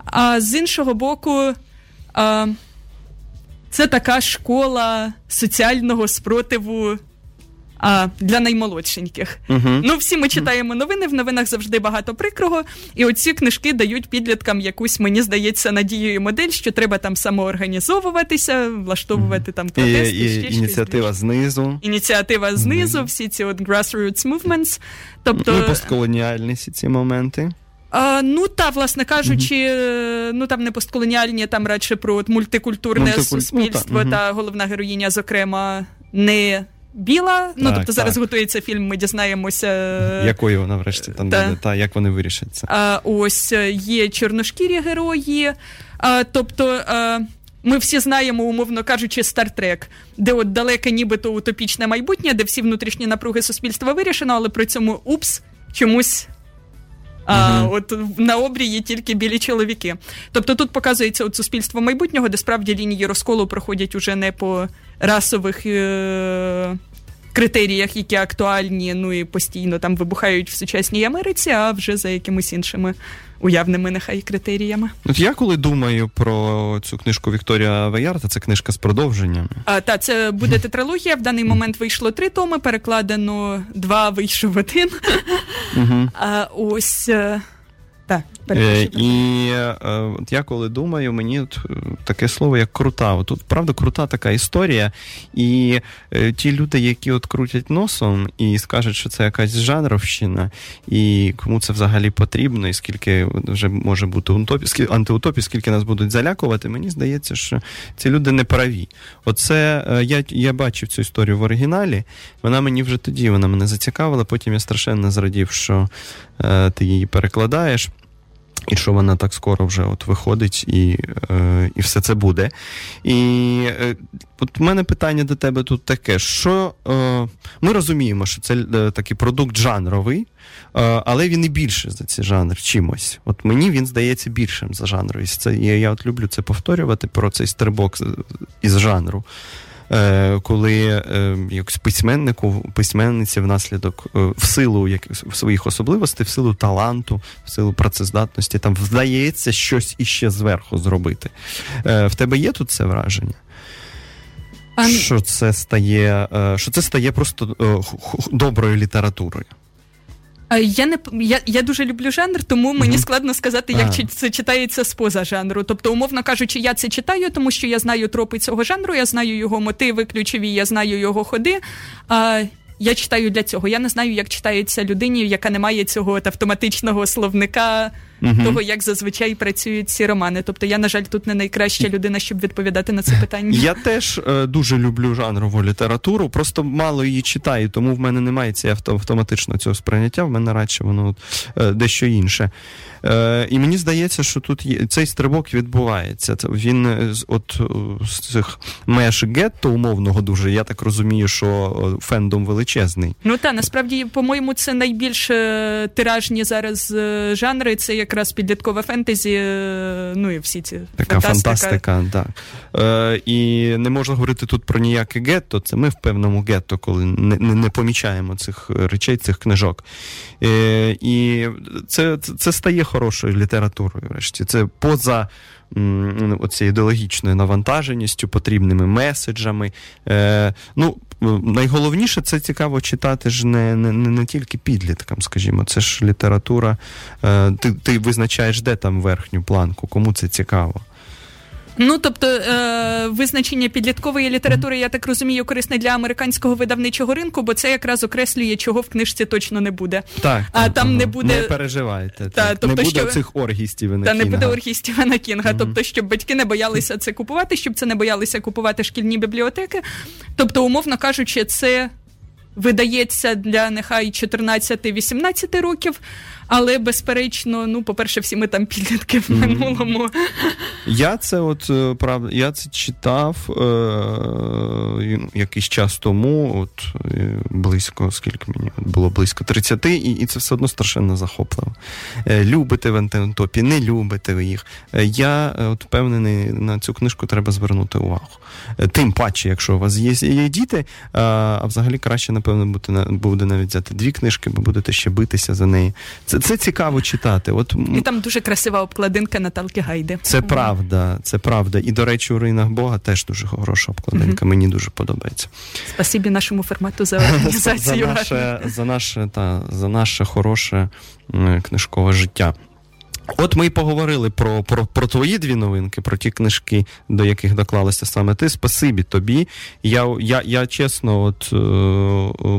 S3: А з іншого боку, а, це така школа соціального спротиву а, для наймолодшеньких. Uh-huh. Ну, всі ми читаємо новини. В новинах завжди багато прикрого. І оці книжки дають підліткам якусь, мені здається, надію і модель, що треба там самоорганізовуватися, влаштовувати uh-huh. там протести.
S1: І, і, ініціатива знизу.
S3: Ініціатива знизу, uh-huh. всі ці от grassroots movements. Тобто...
S1: Ну, постколоніальність ці моменти.
S3: А, Ну та, власне кажучи, uh-huh. ну там не постколоніальні, там радше про от, мультикультурне Мультикуль... суспільство, ну, та, та головна героїня, зокрема, не біла. Ну, так, ну тобто так. зараз готується фільм. Ми дізнаємося,
S1: якою вона врешті там та, буде, та як вони вирішаться.
S3: А, Ось е, є чорношкірі герої. А, Тобто. А, ми всі знаємо, умовно кажучи, стартрек, де от далеке, нібито утопічне майбутнє, де всі внутрішні напруги суспільства вирішено, але при цьому упс чомусь а от на обрії тільки білі чоловіки. Тобто тут показується от суспільство майбутнього, де справді лінії розколу проходять уже не по расових. Е- Критеріях, які актуальні, ну і постійно там вибухають в сучасній Америці, а вже за якимись іншими уявними нехай критеріями.
S1: От я коли думаю про цю книжку Вікторія Веярта, це книжка з продовженням.
S3: А та це буде тетралогія. В даний момент вийшло три томи, перекладено два, вийшов один. А ось. Так,
S1: е, І е, от я коли думаю, мені от е, таке слово як крута. От Тут правда крута така історія. І е, ті люди, які от крутять носом і скажуть, що це якась жанровщина, і кому це взагалі потрібно, і скільки вже може бути антиутопів, антиутопів, скільки нас будуть залякувати, мені здається, що ці люди не праві. Оце е, я я бачив цю історію в оригіналі. Вона мені вже тоді вона мене зацікавила. Потім я страшенно зрадів, що ти її перекладаєш. І що вона так скоро вже от виходить, і е, і все це буде. І е, от у мене питання до тебе тут таке: що е, ми розуміємо, що це е, такий продукт жанровий, е, але він і більше за цей жанр чимось. От мені він здається більшим за жанровість. Це я, я от люблю це повторювати про цей стрибок із жанру. Е, коли е, якось письменнику, письменниці внаслідок е, в силу своїх особливостей, в силу таланту, в силу працездатності, там вдається щось іще зверху зробити. В тебе є тут це враження? Що це стає, що це стає просто доброю літературою?
S3: Я не я, я дуже люблю жанр, тому мені mm-hmm. складно сказати, як чи це читається з поза жанру. Тобто, умовно кажучи, я це читаю, тому що я знаю тропи цього жанру, я знаю його мотиви, ключові, я знаю його ходи. А, Я читаю для цього. Я не знаю, як читається людині, яка не має цього от, автоматичного словника угу. того, як зазвичай працюють ці романи. Тобто, я, на жаль, тут не найкраща людина, щоб відповідати на це питання.
S1: Я теж е, дуже люблю жанрову літературу, просто мало її читаю, тому в мене немає цієї автоматичного цього сприйняття. В мене радше воно е, дещо інше. Е, І мені здається, що тут є цей стрибок відбувається. Він е, от з цих меж гетто умовного дуже. Я так розумію, що фендом величезний.
S3: Ну так, насправді, по-моєму, це найбільш е, тиражні зараз е, жанри. Це якраз підліткова фентезі, ну і всі ці
S1: така фантастика. фантастика так. Е, І не можна говорити тут про ніяке гетто. Це ми в певному гетто, коли не не, не помічаємо цих речей, цих книжок. Е, І це, це стає хорошою літературою. Врешті це поза. Оцією ідеологічною навантаженістю, потрібними меседжами. Е, Ну, найголовніше це цікаво читати ж не не, не тільки підліткам, скажімо, це ж література. Е, Ти ти визначаєш, де там верхню планку, кому це цікаво.
S3: Ну тобто е, визначення підліткової літератури, я так розумію, корисне для американського видавничого ринку, бо це якраз окреслює, чого в книжці точно не буде.
S1: Так,
S3: а
S1: так,
S3: там
S1: угу.
S3: не буде
S1: Не переживайте. Та, тобто, не буде що... цих оргій Стівена
S3: Та Кінга. не буде оргій Стівена Кінга. Угу. Тобто, щоб батьки не боялися це купувати, щоб це не боялися купувати шкільні бібліотеки. Тобто, умовно кажучи, це видається для нехай 14-18 років. Але безперечно, ну, по-перше, всі ми там підлітки в минулому.
S1: Я це от е, правда, я це читав е, якийсь час тому, от е, близько, скільки мені було близько 30, і і це все одно страшенно захопливо. Е, любите в антитопі, не любите ви їх. Е, я от впевнений, на цю книжку треба звернути увагу. Тим паче, якщо у вас є, є діти, а, а взагалі краще, напевно, буде, буде навіть взяти дві книжки, бо будете ще битися за неї. Це це це цікаво читати. От
S3: І там дуже красива обкладинка Наталки Гайди.
S1: Це правда, це правда. І, до речі, у руїнах Бога теж дуже хороша обкладинка. Mm-hmm. Мені дуже подобається.
S3: Спасибі нашому формату за організацію.
S1: За наше, за наше, та, за наше хороше книжкове життя. От ми й поговорили про про, про твої дві новинки, про ті книжки, до яких доклалася саме ти. Спасибі тобі. Я я, я чесно от, е,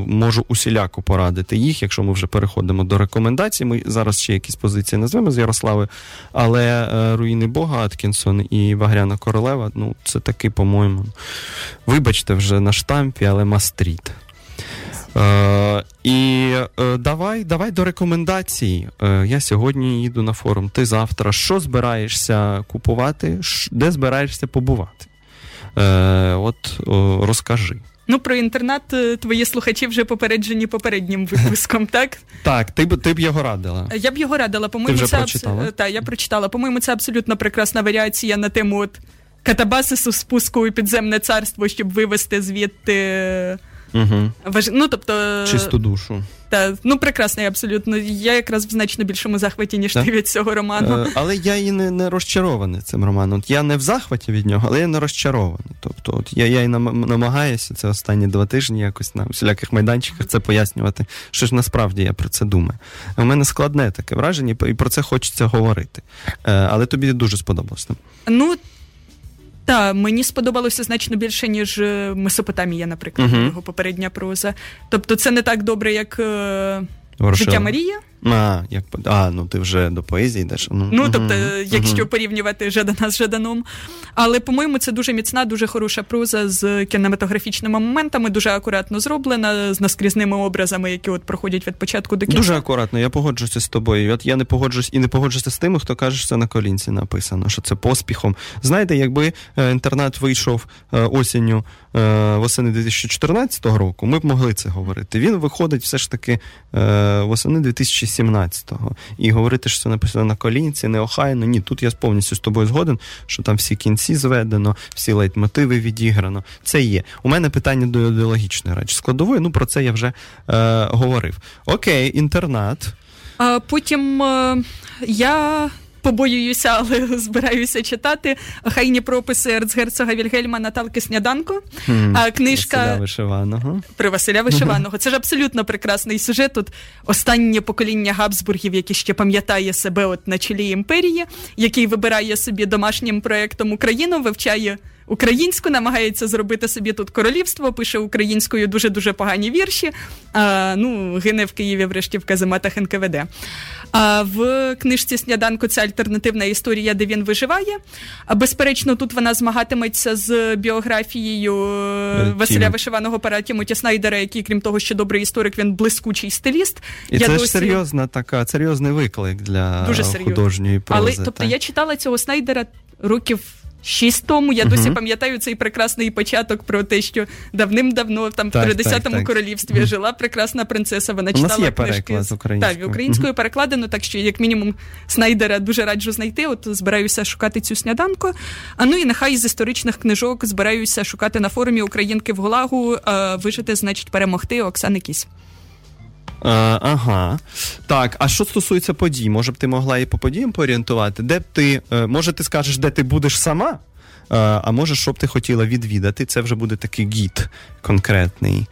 S1: можу усіляко порадити їх, якщо ми вже переходимо до рекомендацій. Ми зараз ще якісь позиції назвемо з Ярослави, але е, Руїни Бога Аткінсон і Багряна Королева ну, це таки, по-моєму, вибачте, вже на штампі, але мастріт. Е, І е, давай давай до рекомендацій. Е, Я сьогодні їду на форум. Ти завтра що збираєшся купувати, де збираєшся побувати? Е, От розкажи.
S3: Ну, про інтернет е, твої слухачі вже попереджені попереднім випуском, так?
S1: Так, ти б ти б його радила.
S3: Я б його радила. По-моєму,
S1: ти
S3: вже це
S1: прочитала? Абс...
S3: Так, я прочитала. По-моєму, це абсолютно прекрасна варіація на тему от катабасису спуску у підземне царство, щоб вивести звідти.
S1: Угу.
S3: Важ... Ну, тобто...
S1: Чисту душу.
S3: Та, ну, прекрасний, абсолютно. Я якраз в значно більшому захваті, ніж так? ти від цього роману.
S1: Е, але я і не не розчарований цим романом. От Я не в захваті від нього, але я не розчарований. Тобто, от я я і намагаюся це останні два тижні якось на всіляких майданчиках це пояснювати. Що ж насправді я про це думаю. У мене складне таке враження, і про це хочеться говорити. Е, але тобі дуже сподобалося.
S3: Ну, так, мені сподобалося значно більше, ніж е, Месопотамія, наприклад, uh-huh. його попередня проза. Тобто, це не так добре, як е, Життя Марія.
S1: А, як а, ну ти вже до поезії йдеш.
S3: Ну, ну тобто, якщо порівнювати Жадана з Жаданом. Але, по-моєму, це дуже міцна, дуже хороша проза з кінематографічними моментами, дуже акуратно зроблена, з наскрізними образами, які от проходять від початку до кінця.
S1: Дуже акуратно, я погоджуюся з тобою. От я не погоджуюсь і не погоджуюся з тими, хто каже, що це на колінці написано, що це поспіхом. Знаєте, якби е, інтернет вийшов е, осінню е, восени 2014 року, ми б могли це говорити. Він виходить все ж таки восени 2017 2017-го. І говорити, що це написано на колінці, неохайно. Ні, тут я повністю з тобою згоден, що там всі кінці зведено, всі лейтмотиви відіграно. Це є. У мене питання до ідеологічної речі. Складової, ну про це я вже е, говорив. Окей, інтернат.
S3: А Потім е, я побоююся, але збираюся читати. Хайні прописи ерцгерцога Вільгельма Наталки Сняданко.
S1: Хм,
S3: А книжка
S1: Василя Вишиваного.
S3: про Василя Вишиваного. Це ж абсолютно прекрасний сюжет. Тут останнє покоління Габсбургів, яке ще пам'ятає себе от на чолі імперії, який вибирає собі домашнім проектом Україну, вивчає. Українську намагається зробити собі тут королівство, пише українською дуже дуже погані вірші. А, Ну, гине в Києві врешті в казематах НКВД. А в книжці Сняданку це альтернативна історія, де він виживає. А безперечно, тут вона змагатиметься з біографією е, Василя Вишиваного пара Тімоті Снайдера, який, крім того, що добрий історик, він блискучий стиліст.
S1: І це ж серйозна така, серйозний виклик для
S3: Дуже
S1: художньої прози.
S3: Але тобто
S1: так?
S3: я читала цього Снайдера років. Шість тому я досі пам'ятаю цей прекрасний початок про те, що давним-давно там
S1: Так,
S3: в 30-му
S1: так, так.
S3: королівстві жила прекрасна принцеса. Вона
S1: У нас
S3: читала
S1: є
S3: книжки з-
S1: українською.
S3: Так, українською перекладено, так що як мінімум Снайдера дуже раджу знайти. От збираюся шукати цю сняданку. А ну і нехай з історичних книжок збираюся шукати на форумі Українки в Гулагу. е, Вижити, значить, перемогти Оксани Кісь.
S1: Е, ага. Так, а що стосується подій, може б ти могла і по подіям поорієнтувати? Де б ти, е, може, ти скажеш, де ти будеш сама? Е, а може, що б ти хотіла відвідати? Це вже буде такий гід конкретний.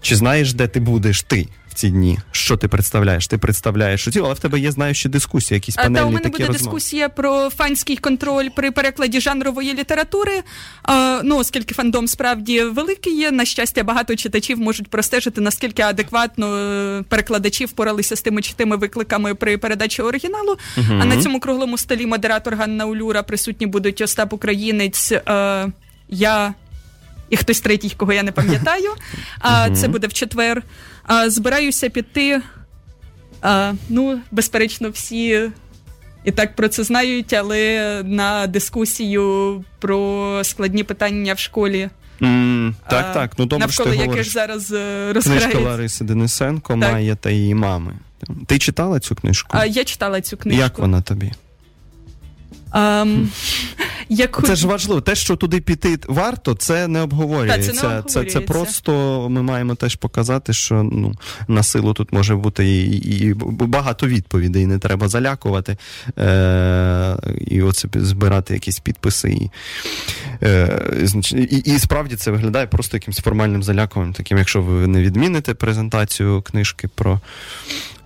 S1: Чи знаєш, де ти будеш ти ці дні? Що ти представляєш? Ти представляєш що ці, але в тебе є, знаю, ще дискусії, якісь
S3: А,
S1: панельні
S3: Та у мене буде
S1: розмови.
S3: дискусія про фанський контроль при перекладі жанрової літератури. А, ну, оскільки фандом справді великий є, на щастя, багато читачів можуть простежити, наскільки адекватно е, перекладачі впоралися з тими чи тими викликами при передачі оригіналу. А на цьому круглому столі модератор Ганна Улюра присутні будуть Остап Українець. Е, я. І хтось третій, кого я не пам'ятаю. А це буде в четвер. А, збираюся піти. А, ну, безперечно, всі і так про це знають, але на дискусію про складні питання в школі.
S1: М, так,
S3: а,
S1: так. Ну добре, що
S3: навколо
S1: ти
S3: яких зараз е,
S1: Книжка. Лариси Денисенко,
S3: Так.
S1: Майя та її мами. Ти читала цю книжку?
S3: А, я читала цю книжку.
S1: Як вона тобі?
S3: Ам, яку...
S1: Це ж важливо. Те, що туди піти варто, це не обговорюється.
S3: Та, це не
S1: це, це,
S3: обговорюється.
S1: просто ми маємо теж показати, що ну на силу тут може бути і, і багато відповідей. Не треба залякувати е, і оце збирати якісь підписи. І, е, і, і справді це виглядає просто якимось формальним залякуванням, таким, якщо ви не відміните презентацію книжки про.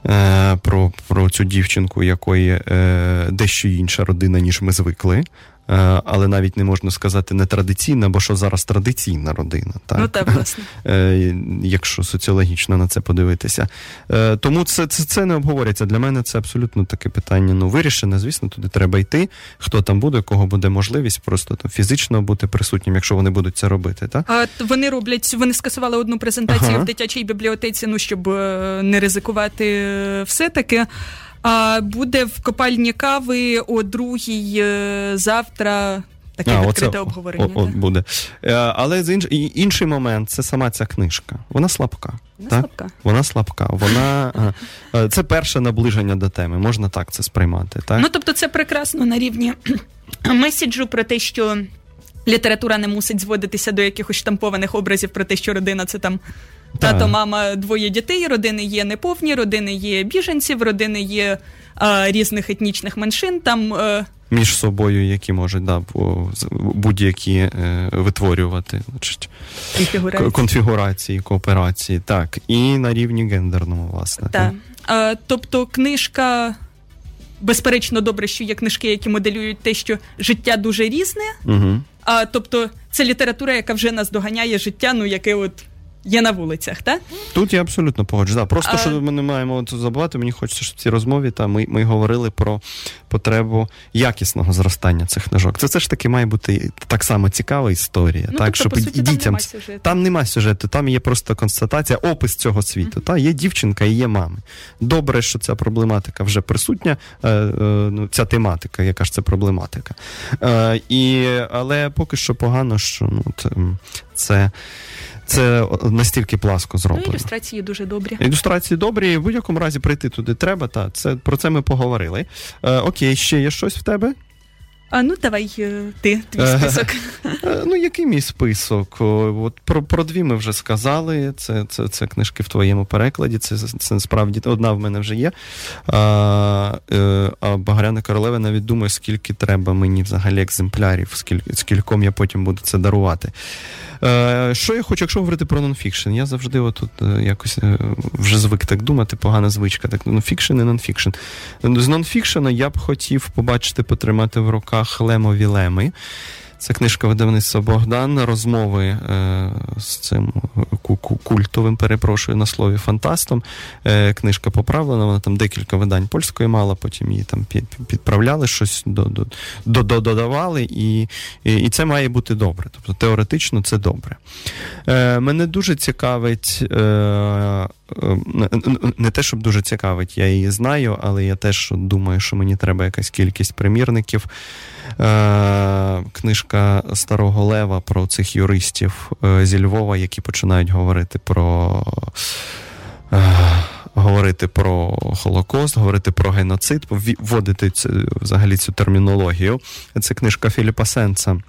S1: Е, Про, про цю дівчинку, якої е, дещо інша родина, ніж ми звикли. Е, але навіть не можна сказати не традиційна, бо що зараз традиційна родина, так?
S3: Ну так, власне.
S1: Е, якщо соціологічно на це подивитися. Е, тому це, це, це не обговорюється. Для мене це абсолютно таке питання. Ну, вирішене, звісно, туди треба йти. Хто там буде, кого буде можливість просто там фізично бути присутнім, якщо вони будуть це робити. Так?
S3: А вони роблять, вони скасували одну презентацію
S1: Ага.
S3: в дитячій бібліотеці, ну щоб не ризикувати е, все-таки. А буде в копальні кави о другій е, завтра. Таке
S1: А,
S3: відкрите
S1: оце,
S3: обговорення.
S1: О, о, буде. Е, але з інш... інший момент це сама ця книжка. Вона слабка.
S3: Вона
S1: так?
S3: слабка.
S1: Вона слабка. Вона е, це перше наближення до теми. Можна так це сприймати. Так?
S3: Ну тобто, це прекрасно на рівні меседжу про те, що література не мусить зводитися до якихось штампованих образів про те, що родина це там.
S1: Так.
S3: Тато, мама, двоє дітей, родини є неповні, родини є біженців, родини є а, різних етнічних меншин. Там е,
S1: між собою, які можуть да, будь-які е, витворювати значить,
S3: конфігурації.
S1: конфігурації, кооперації. Так, і на рівні гендерному, власне.
S3: Так. А, тобто, книжка. Безперечно, добре, що є книжки, які моделюють те, що життя дуже різне.
S1: Угу.
S3: А тобто, це література, яка вже нас доганяє життя, ну яке от є на вулицях, так?
S1: Тут я абсолютно погоджуюсь. Да, просто
S3: А-
S1: що ми не маємо от забувати, мені хочеться, щоб в цій розмові та ми, ми говорили про потребу якісного зростання цих книжок. Це все ж таки має бути так само цікава історія,
S3: Ну,
S1: так,
S3: тобто,
S1: щоб
S3: по суті,
S1: і
S3: там
S1: дітям
S3: нема.
S1: Там нема сюжету, там є просто констатація, опис цього світу. Та є дівчинка і є мами. Добре, що ця проблематика вже присутня. Е, е, ну, ця тематика, яка ж це проблематика. Е, і, але поки що погано, що ну, це, це настільки пласко
S3: Ну, ілюстрації дуже добрі.
S1: Ілюстрації добрі, в будь-якому разі прийти туди треба. Та це про це ми поговорили. Е, окей, ще є щось в тебе?
S3: А ну давай е, ти твій список.
S1: Ну, який мій список? От Про про дві ми вже сказали. Це це, це книжки в твоєму перекладі. Це це справді одна в мене вже є. А е, а Багряна королева навіть думає, скільки треба мені взагалі екземплярів, скільки, скільком я потім буду це дарувати. Е, що я хочу, якщо говорити про нонфікшн? Я завжди отут якось вже звик так думати, погана звичка. Так, нонфікшн і нонфікшн. З нонфікшена я б хотів побачити, потримати в руках Лемові Леми. Це книжка видавництва Богдан, розмови е, з цим культовим, перепрошую на слові фантастом. Е, Книжка поправлена, вона там декілька видань польської мала, потім її там підправляли, щось до, до, до, додавали, і, і і, це має бути добре. Тобто теоретично це добре. Е, Мене дуже цікавить. Е, е не те, щоб дуже цікавить, я її знаю, але я теж думаю, що мені треба якась кількість примірників. Е, книжка Старого Лева про цих юристів е, зі Львова, які починають говорити про. Е, говорити про Холокост, говорити про геноцид, вводити цю, взагалі цю термінологію. Це книжка Філіпа Сендса.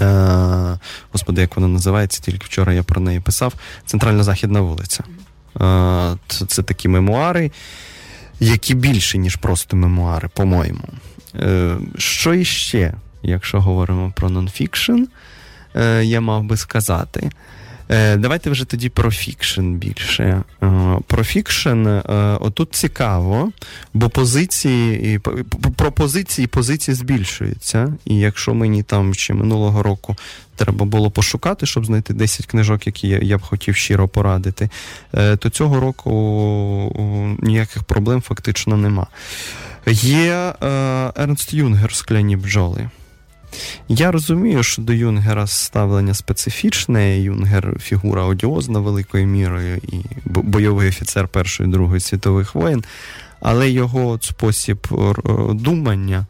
S1: Е, Господи, як вона називається, тільки вчора я про неї писав. Центральна західна вулиця. Це, це такі мемуари, які більше, ніж просто мемуари, по-моєму. Е, що іще, якщо говоримо про нонфікшн, е, я мав би сказати. Е, давайте вже тоді про фікшн більше. Про фікшн отут цікаво, бо позиції про позиції збільшуються. І якщо мені там ще минулого року треба було пошукати, щоб знайти 10 книжок, які я б хотів щиро порадити, то цього року ніяких проблем фактично нема. Є е, Ернст Юнгер скляні бджоли. Я розумію, що до Юнгера ставлення специфічне. Юнгер фігура одіозна великою мірою і бойовий офіцер Першої і Другої світових воєн, але його спосіб думання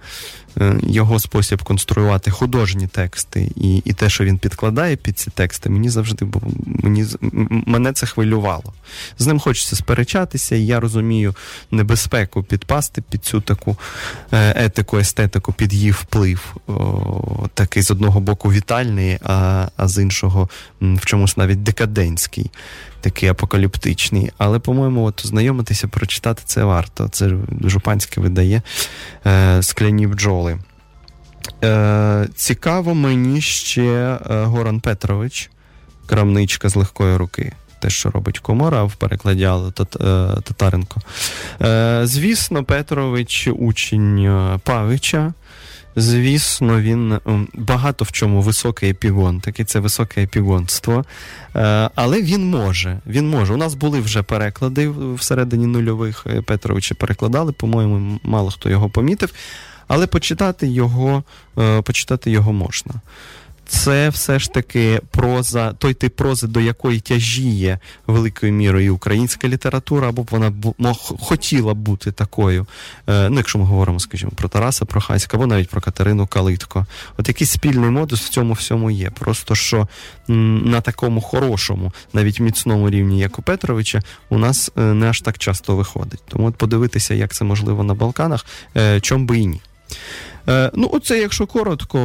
S1: Е, його спосіб конструювати художні тексти і і те, що він підкладає під ці тексти, мені завжди мені мене це хвилювало. З ним хочеться сперечатися, і я розумію небезпеку підпасти під цю таку е, етику, естетику, під її вплив, такий з одного боку вітальний, а, а з іншого в чомусь навіть декадентський. Такий апокаліптичний, але, по-моєму, от знайомитися, прочитати це варто. Це Жупанське видає е, скляні бджоли. Е, Цікаво мені ще е, Горан Петрович, крамничка з легкої руки. Те, що робить комора в перекладі Алли е, Татаренко. Е, Звісно, Петрович учень е, Павича. Звісно, він багато в чому високий епігон, таке це високе епігонство. Е, але він може. Він може. У нас були вже переклади всередині нульових. Петровича перекладали, по-моєму, мало хто його помітив але почитати його, е, почитати його можна. Це все ж таки проза, той тип прози, до якої тяжіє великою мірою українська література, або б вона б хотіла б бути такою. Е, ну, якщо ми говоримо, скажімо, про Тараса Прохаська, або навіть про Катерину Калитко. От якийсь спільний модус в цьому всьому є. Просто що на такому хорошому, навіть міцному рівні, як у Петровича, у нас е, не аж так часто виходить. Тому от подивитися, як це можливо на Балканах, чом би і ні. Е, ну, оце, якщо коротко,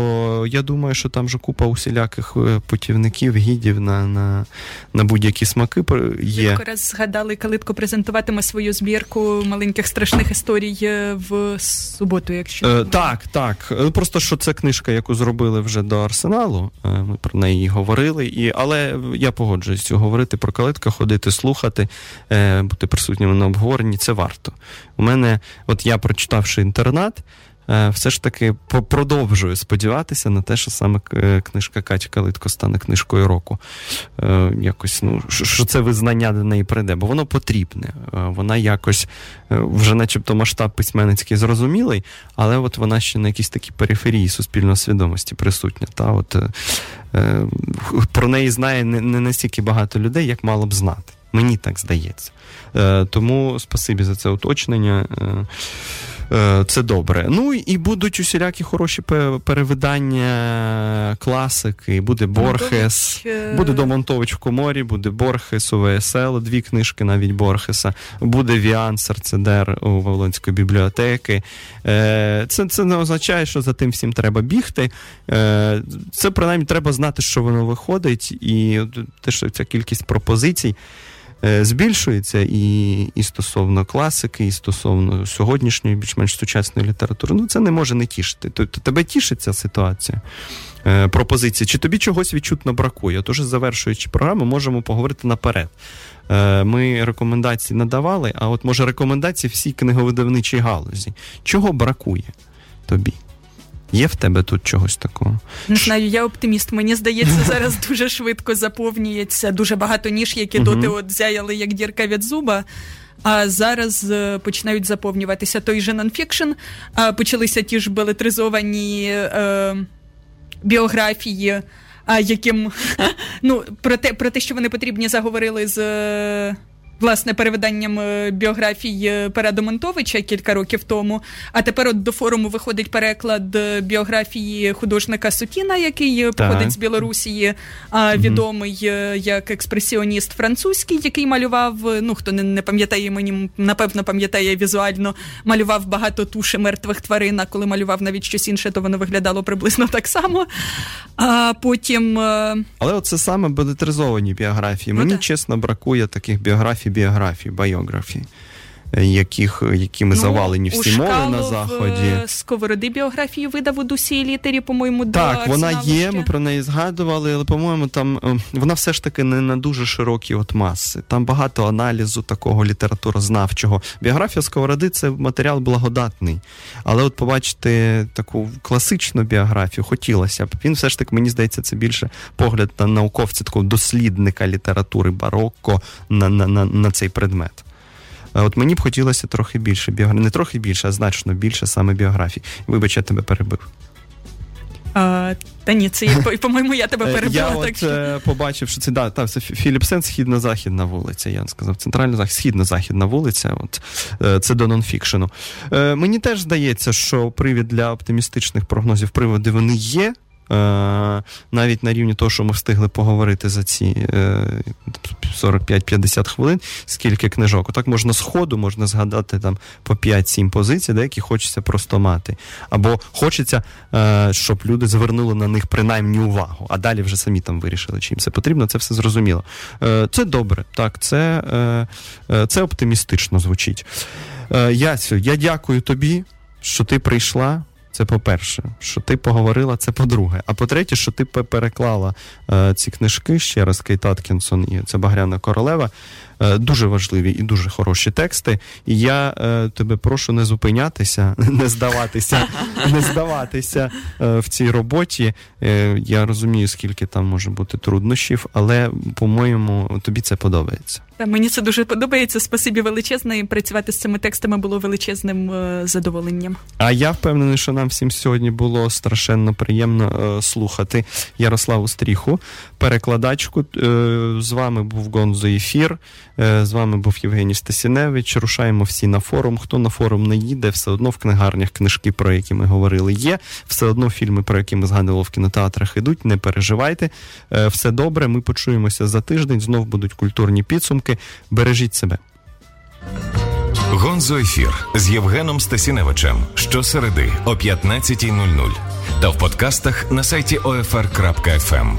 S1: я думаю, що там вже купа усіляких е, путівників, гідів на на, на будь-які смаки є.
S3: Ви раз згадали, Калитко презентуватиме свою збірку маленьких страшних історій е, в суботу, якщо
S1: е, так, так. Просто що це книжка, яку зробили вже до арсеналу. Ми про неї говорили, і але я погоджуюсь говорити про калитка, ходити, слухати, бути присутнім на обговоренні. Це варто. У мене, от я прочитавши інтернат. Е, все ж таки продовжую сподіватися на те, що саме е, книжка Каті Калитко стане книжкою року. Е, якось, ну, Що це визнання до неї прийде, бо воно потрібне. Вона якось вже, начебто, масштаб письменницький зрозумілий, але от вона ще на якійсь такій периферії суспільної свідомості присутня. Та от Про неї знає не настільки багато людей, як мало б знати. Мені так здається. Тому спасибі за це уточнення. Е, це добре. Ну і будуть усілякі хороші перевидання класики. Буде Борхес, е, буде Домонтович в коморі, буде Борхес у ВСЛ, дві книжки навіть Борхеса, буде Віан Серцедер у Вавилонської бібліотеки. Е, це це не означає, що за тим всім треба бігти. Це принаймні треба знати, що воно виходить, і те, що ця кількість пропозицій. Е, збільшується і і стосовно класики, і стосовно сьогоднішньої, більш-менш сучасної літератури. Ну це не може не тішити. Тобто тебе тішить ця ситуація. Е, пропозиції, чи тобі чогось відчутно бракує? Тож, завершуючи програму, можемо поговорити наперед. Е, ми рекомендації надавали, а от може рекомендації всій книговидавничій галузі. Чого бракує тобі? Є в тебе тут чогось такого?
S3: Не знаю, я оптиміст. Мені здається, зараз дуже швидко заповнюється дуже багато ніж, які доти от зяяли як дірка від зуба. А зараз е, починають заповнюватися той же нонфікшн, а почалися ті ж белетризовані е, біографії, яким ну про те, про те, що вони потрібні, заговорили з власне перевиданням е, біографії е, Параду кілька років тому. А тепер от до форуму виходить переклад е, біографії художника Сутіна, який так. походить з Білорусії, а відомий як експресіоніст французький, який малював. Ну хто не, не пам'ятає мені, напевно, пам'ятає візуально, малював багато туші мертвих тварин. а Коли малював навіть щось інше, то воно виглядало приблизно так само. А потім.
S1: Але оце саме белетризовані біографії. Мені ну, чесно бракує таких біографій біографії, біографії яких, якими ну, завалені всі мови на заході.
S3: Е, Сковороди біографії видав у дусі літері, по-моєму,
S1: так. Вона є. Ми про неї згадували, але по-моєму, там е, вона все ж таки не на дуже широкі от маси. Там багато аналізу такого літературознавчого. Біографія Сковороди це матеріал благодатний. Але от побачити таку класичну біографію хотілося б. Він все ж таки, мені здається, це більше погляд на науковця, такого дослідника літератури барокко на, на, на, на цей предмет. От мені б хотілося трохи більше біографії, не трохи більше, а значно більше саме біографій. Вибач, я тебе перебив.
S3: А, Та ні, це по-моєму, я тебе перебила.
S1: Я так от
S3: що...
S1: Е, побачив, що це да, та, це Філіпсен, східно-західна вулиця. Я сказав, центральна східно-західна вулиця. От е, це до нонфікшену. Е, мені теж здається, що привід для оптимістичних прогнозів, приводи вони є. Е, навіть на рівні того, що ми встигли поговорити за ці 45-50 е, хвилин, скільки книжок. Отак можна з ходу, можна згадати там по 5-7 позицій, деякі хочеться просто мати. Або хочеться, е, щоб люди звернули на них принаймні увагу, а далі вже самі там вирішили, чим це потрібно, це все зрозуміло. Це добре, так, це, це оптимістично звучить. Ясю, я дякую тобі, що ти прийшла. Це по-перше, що ти поговорила, це по-друге. А по-третє, що ти переклала е, ці книжки ще раз Кейт Аткінсон і це Багряна Королева. Е, дуже важливі і дуже хороші тексти. І я е, тебе прошу не зупинятися, не здаватися, не здаватися е, в цій роботі. Е, я розумію, скільки там може бути труднощів, але по-моєму тобі це подобається.
S3: Та мені це дуже подобається. Спасибі величезне. І працювати з цими текстами було величезним е, задоволенням.
S1: А я впевнений, що нам всім сьогодні було страшенно приємно е, слухати Ярославу Стріху, перекладачку. Е, з вами був Гонзо Ефір. Е, з вами був Євгеній Стасіневич. Рушаємо всі на форум. Хто на форум не їде, все одно в книгарнях книжки, про які ми говорили, є. Все одно фільми, про які ми згадували в кінотеатрах, ідуть. Не переживайте. Все добре. Ми почуємося за тиждень. Знов будуть культурні підсумки. Бережіть себе.
S2: Гонзо ефір з Євгеном Стасіневичем щосереди о 15.00 та в подкастах на сайті OFR.FM.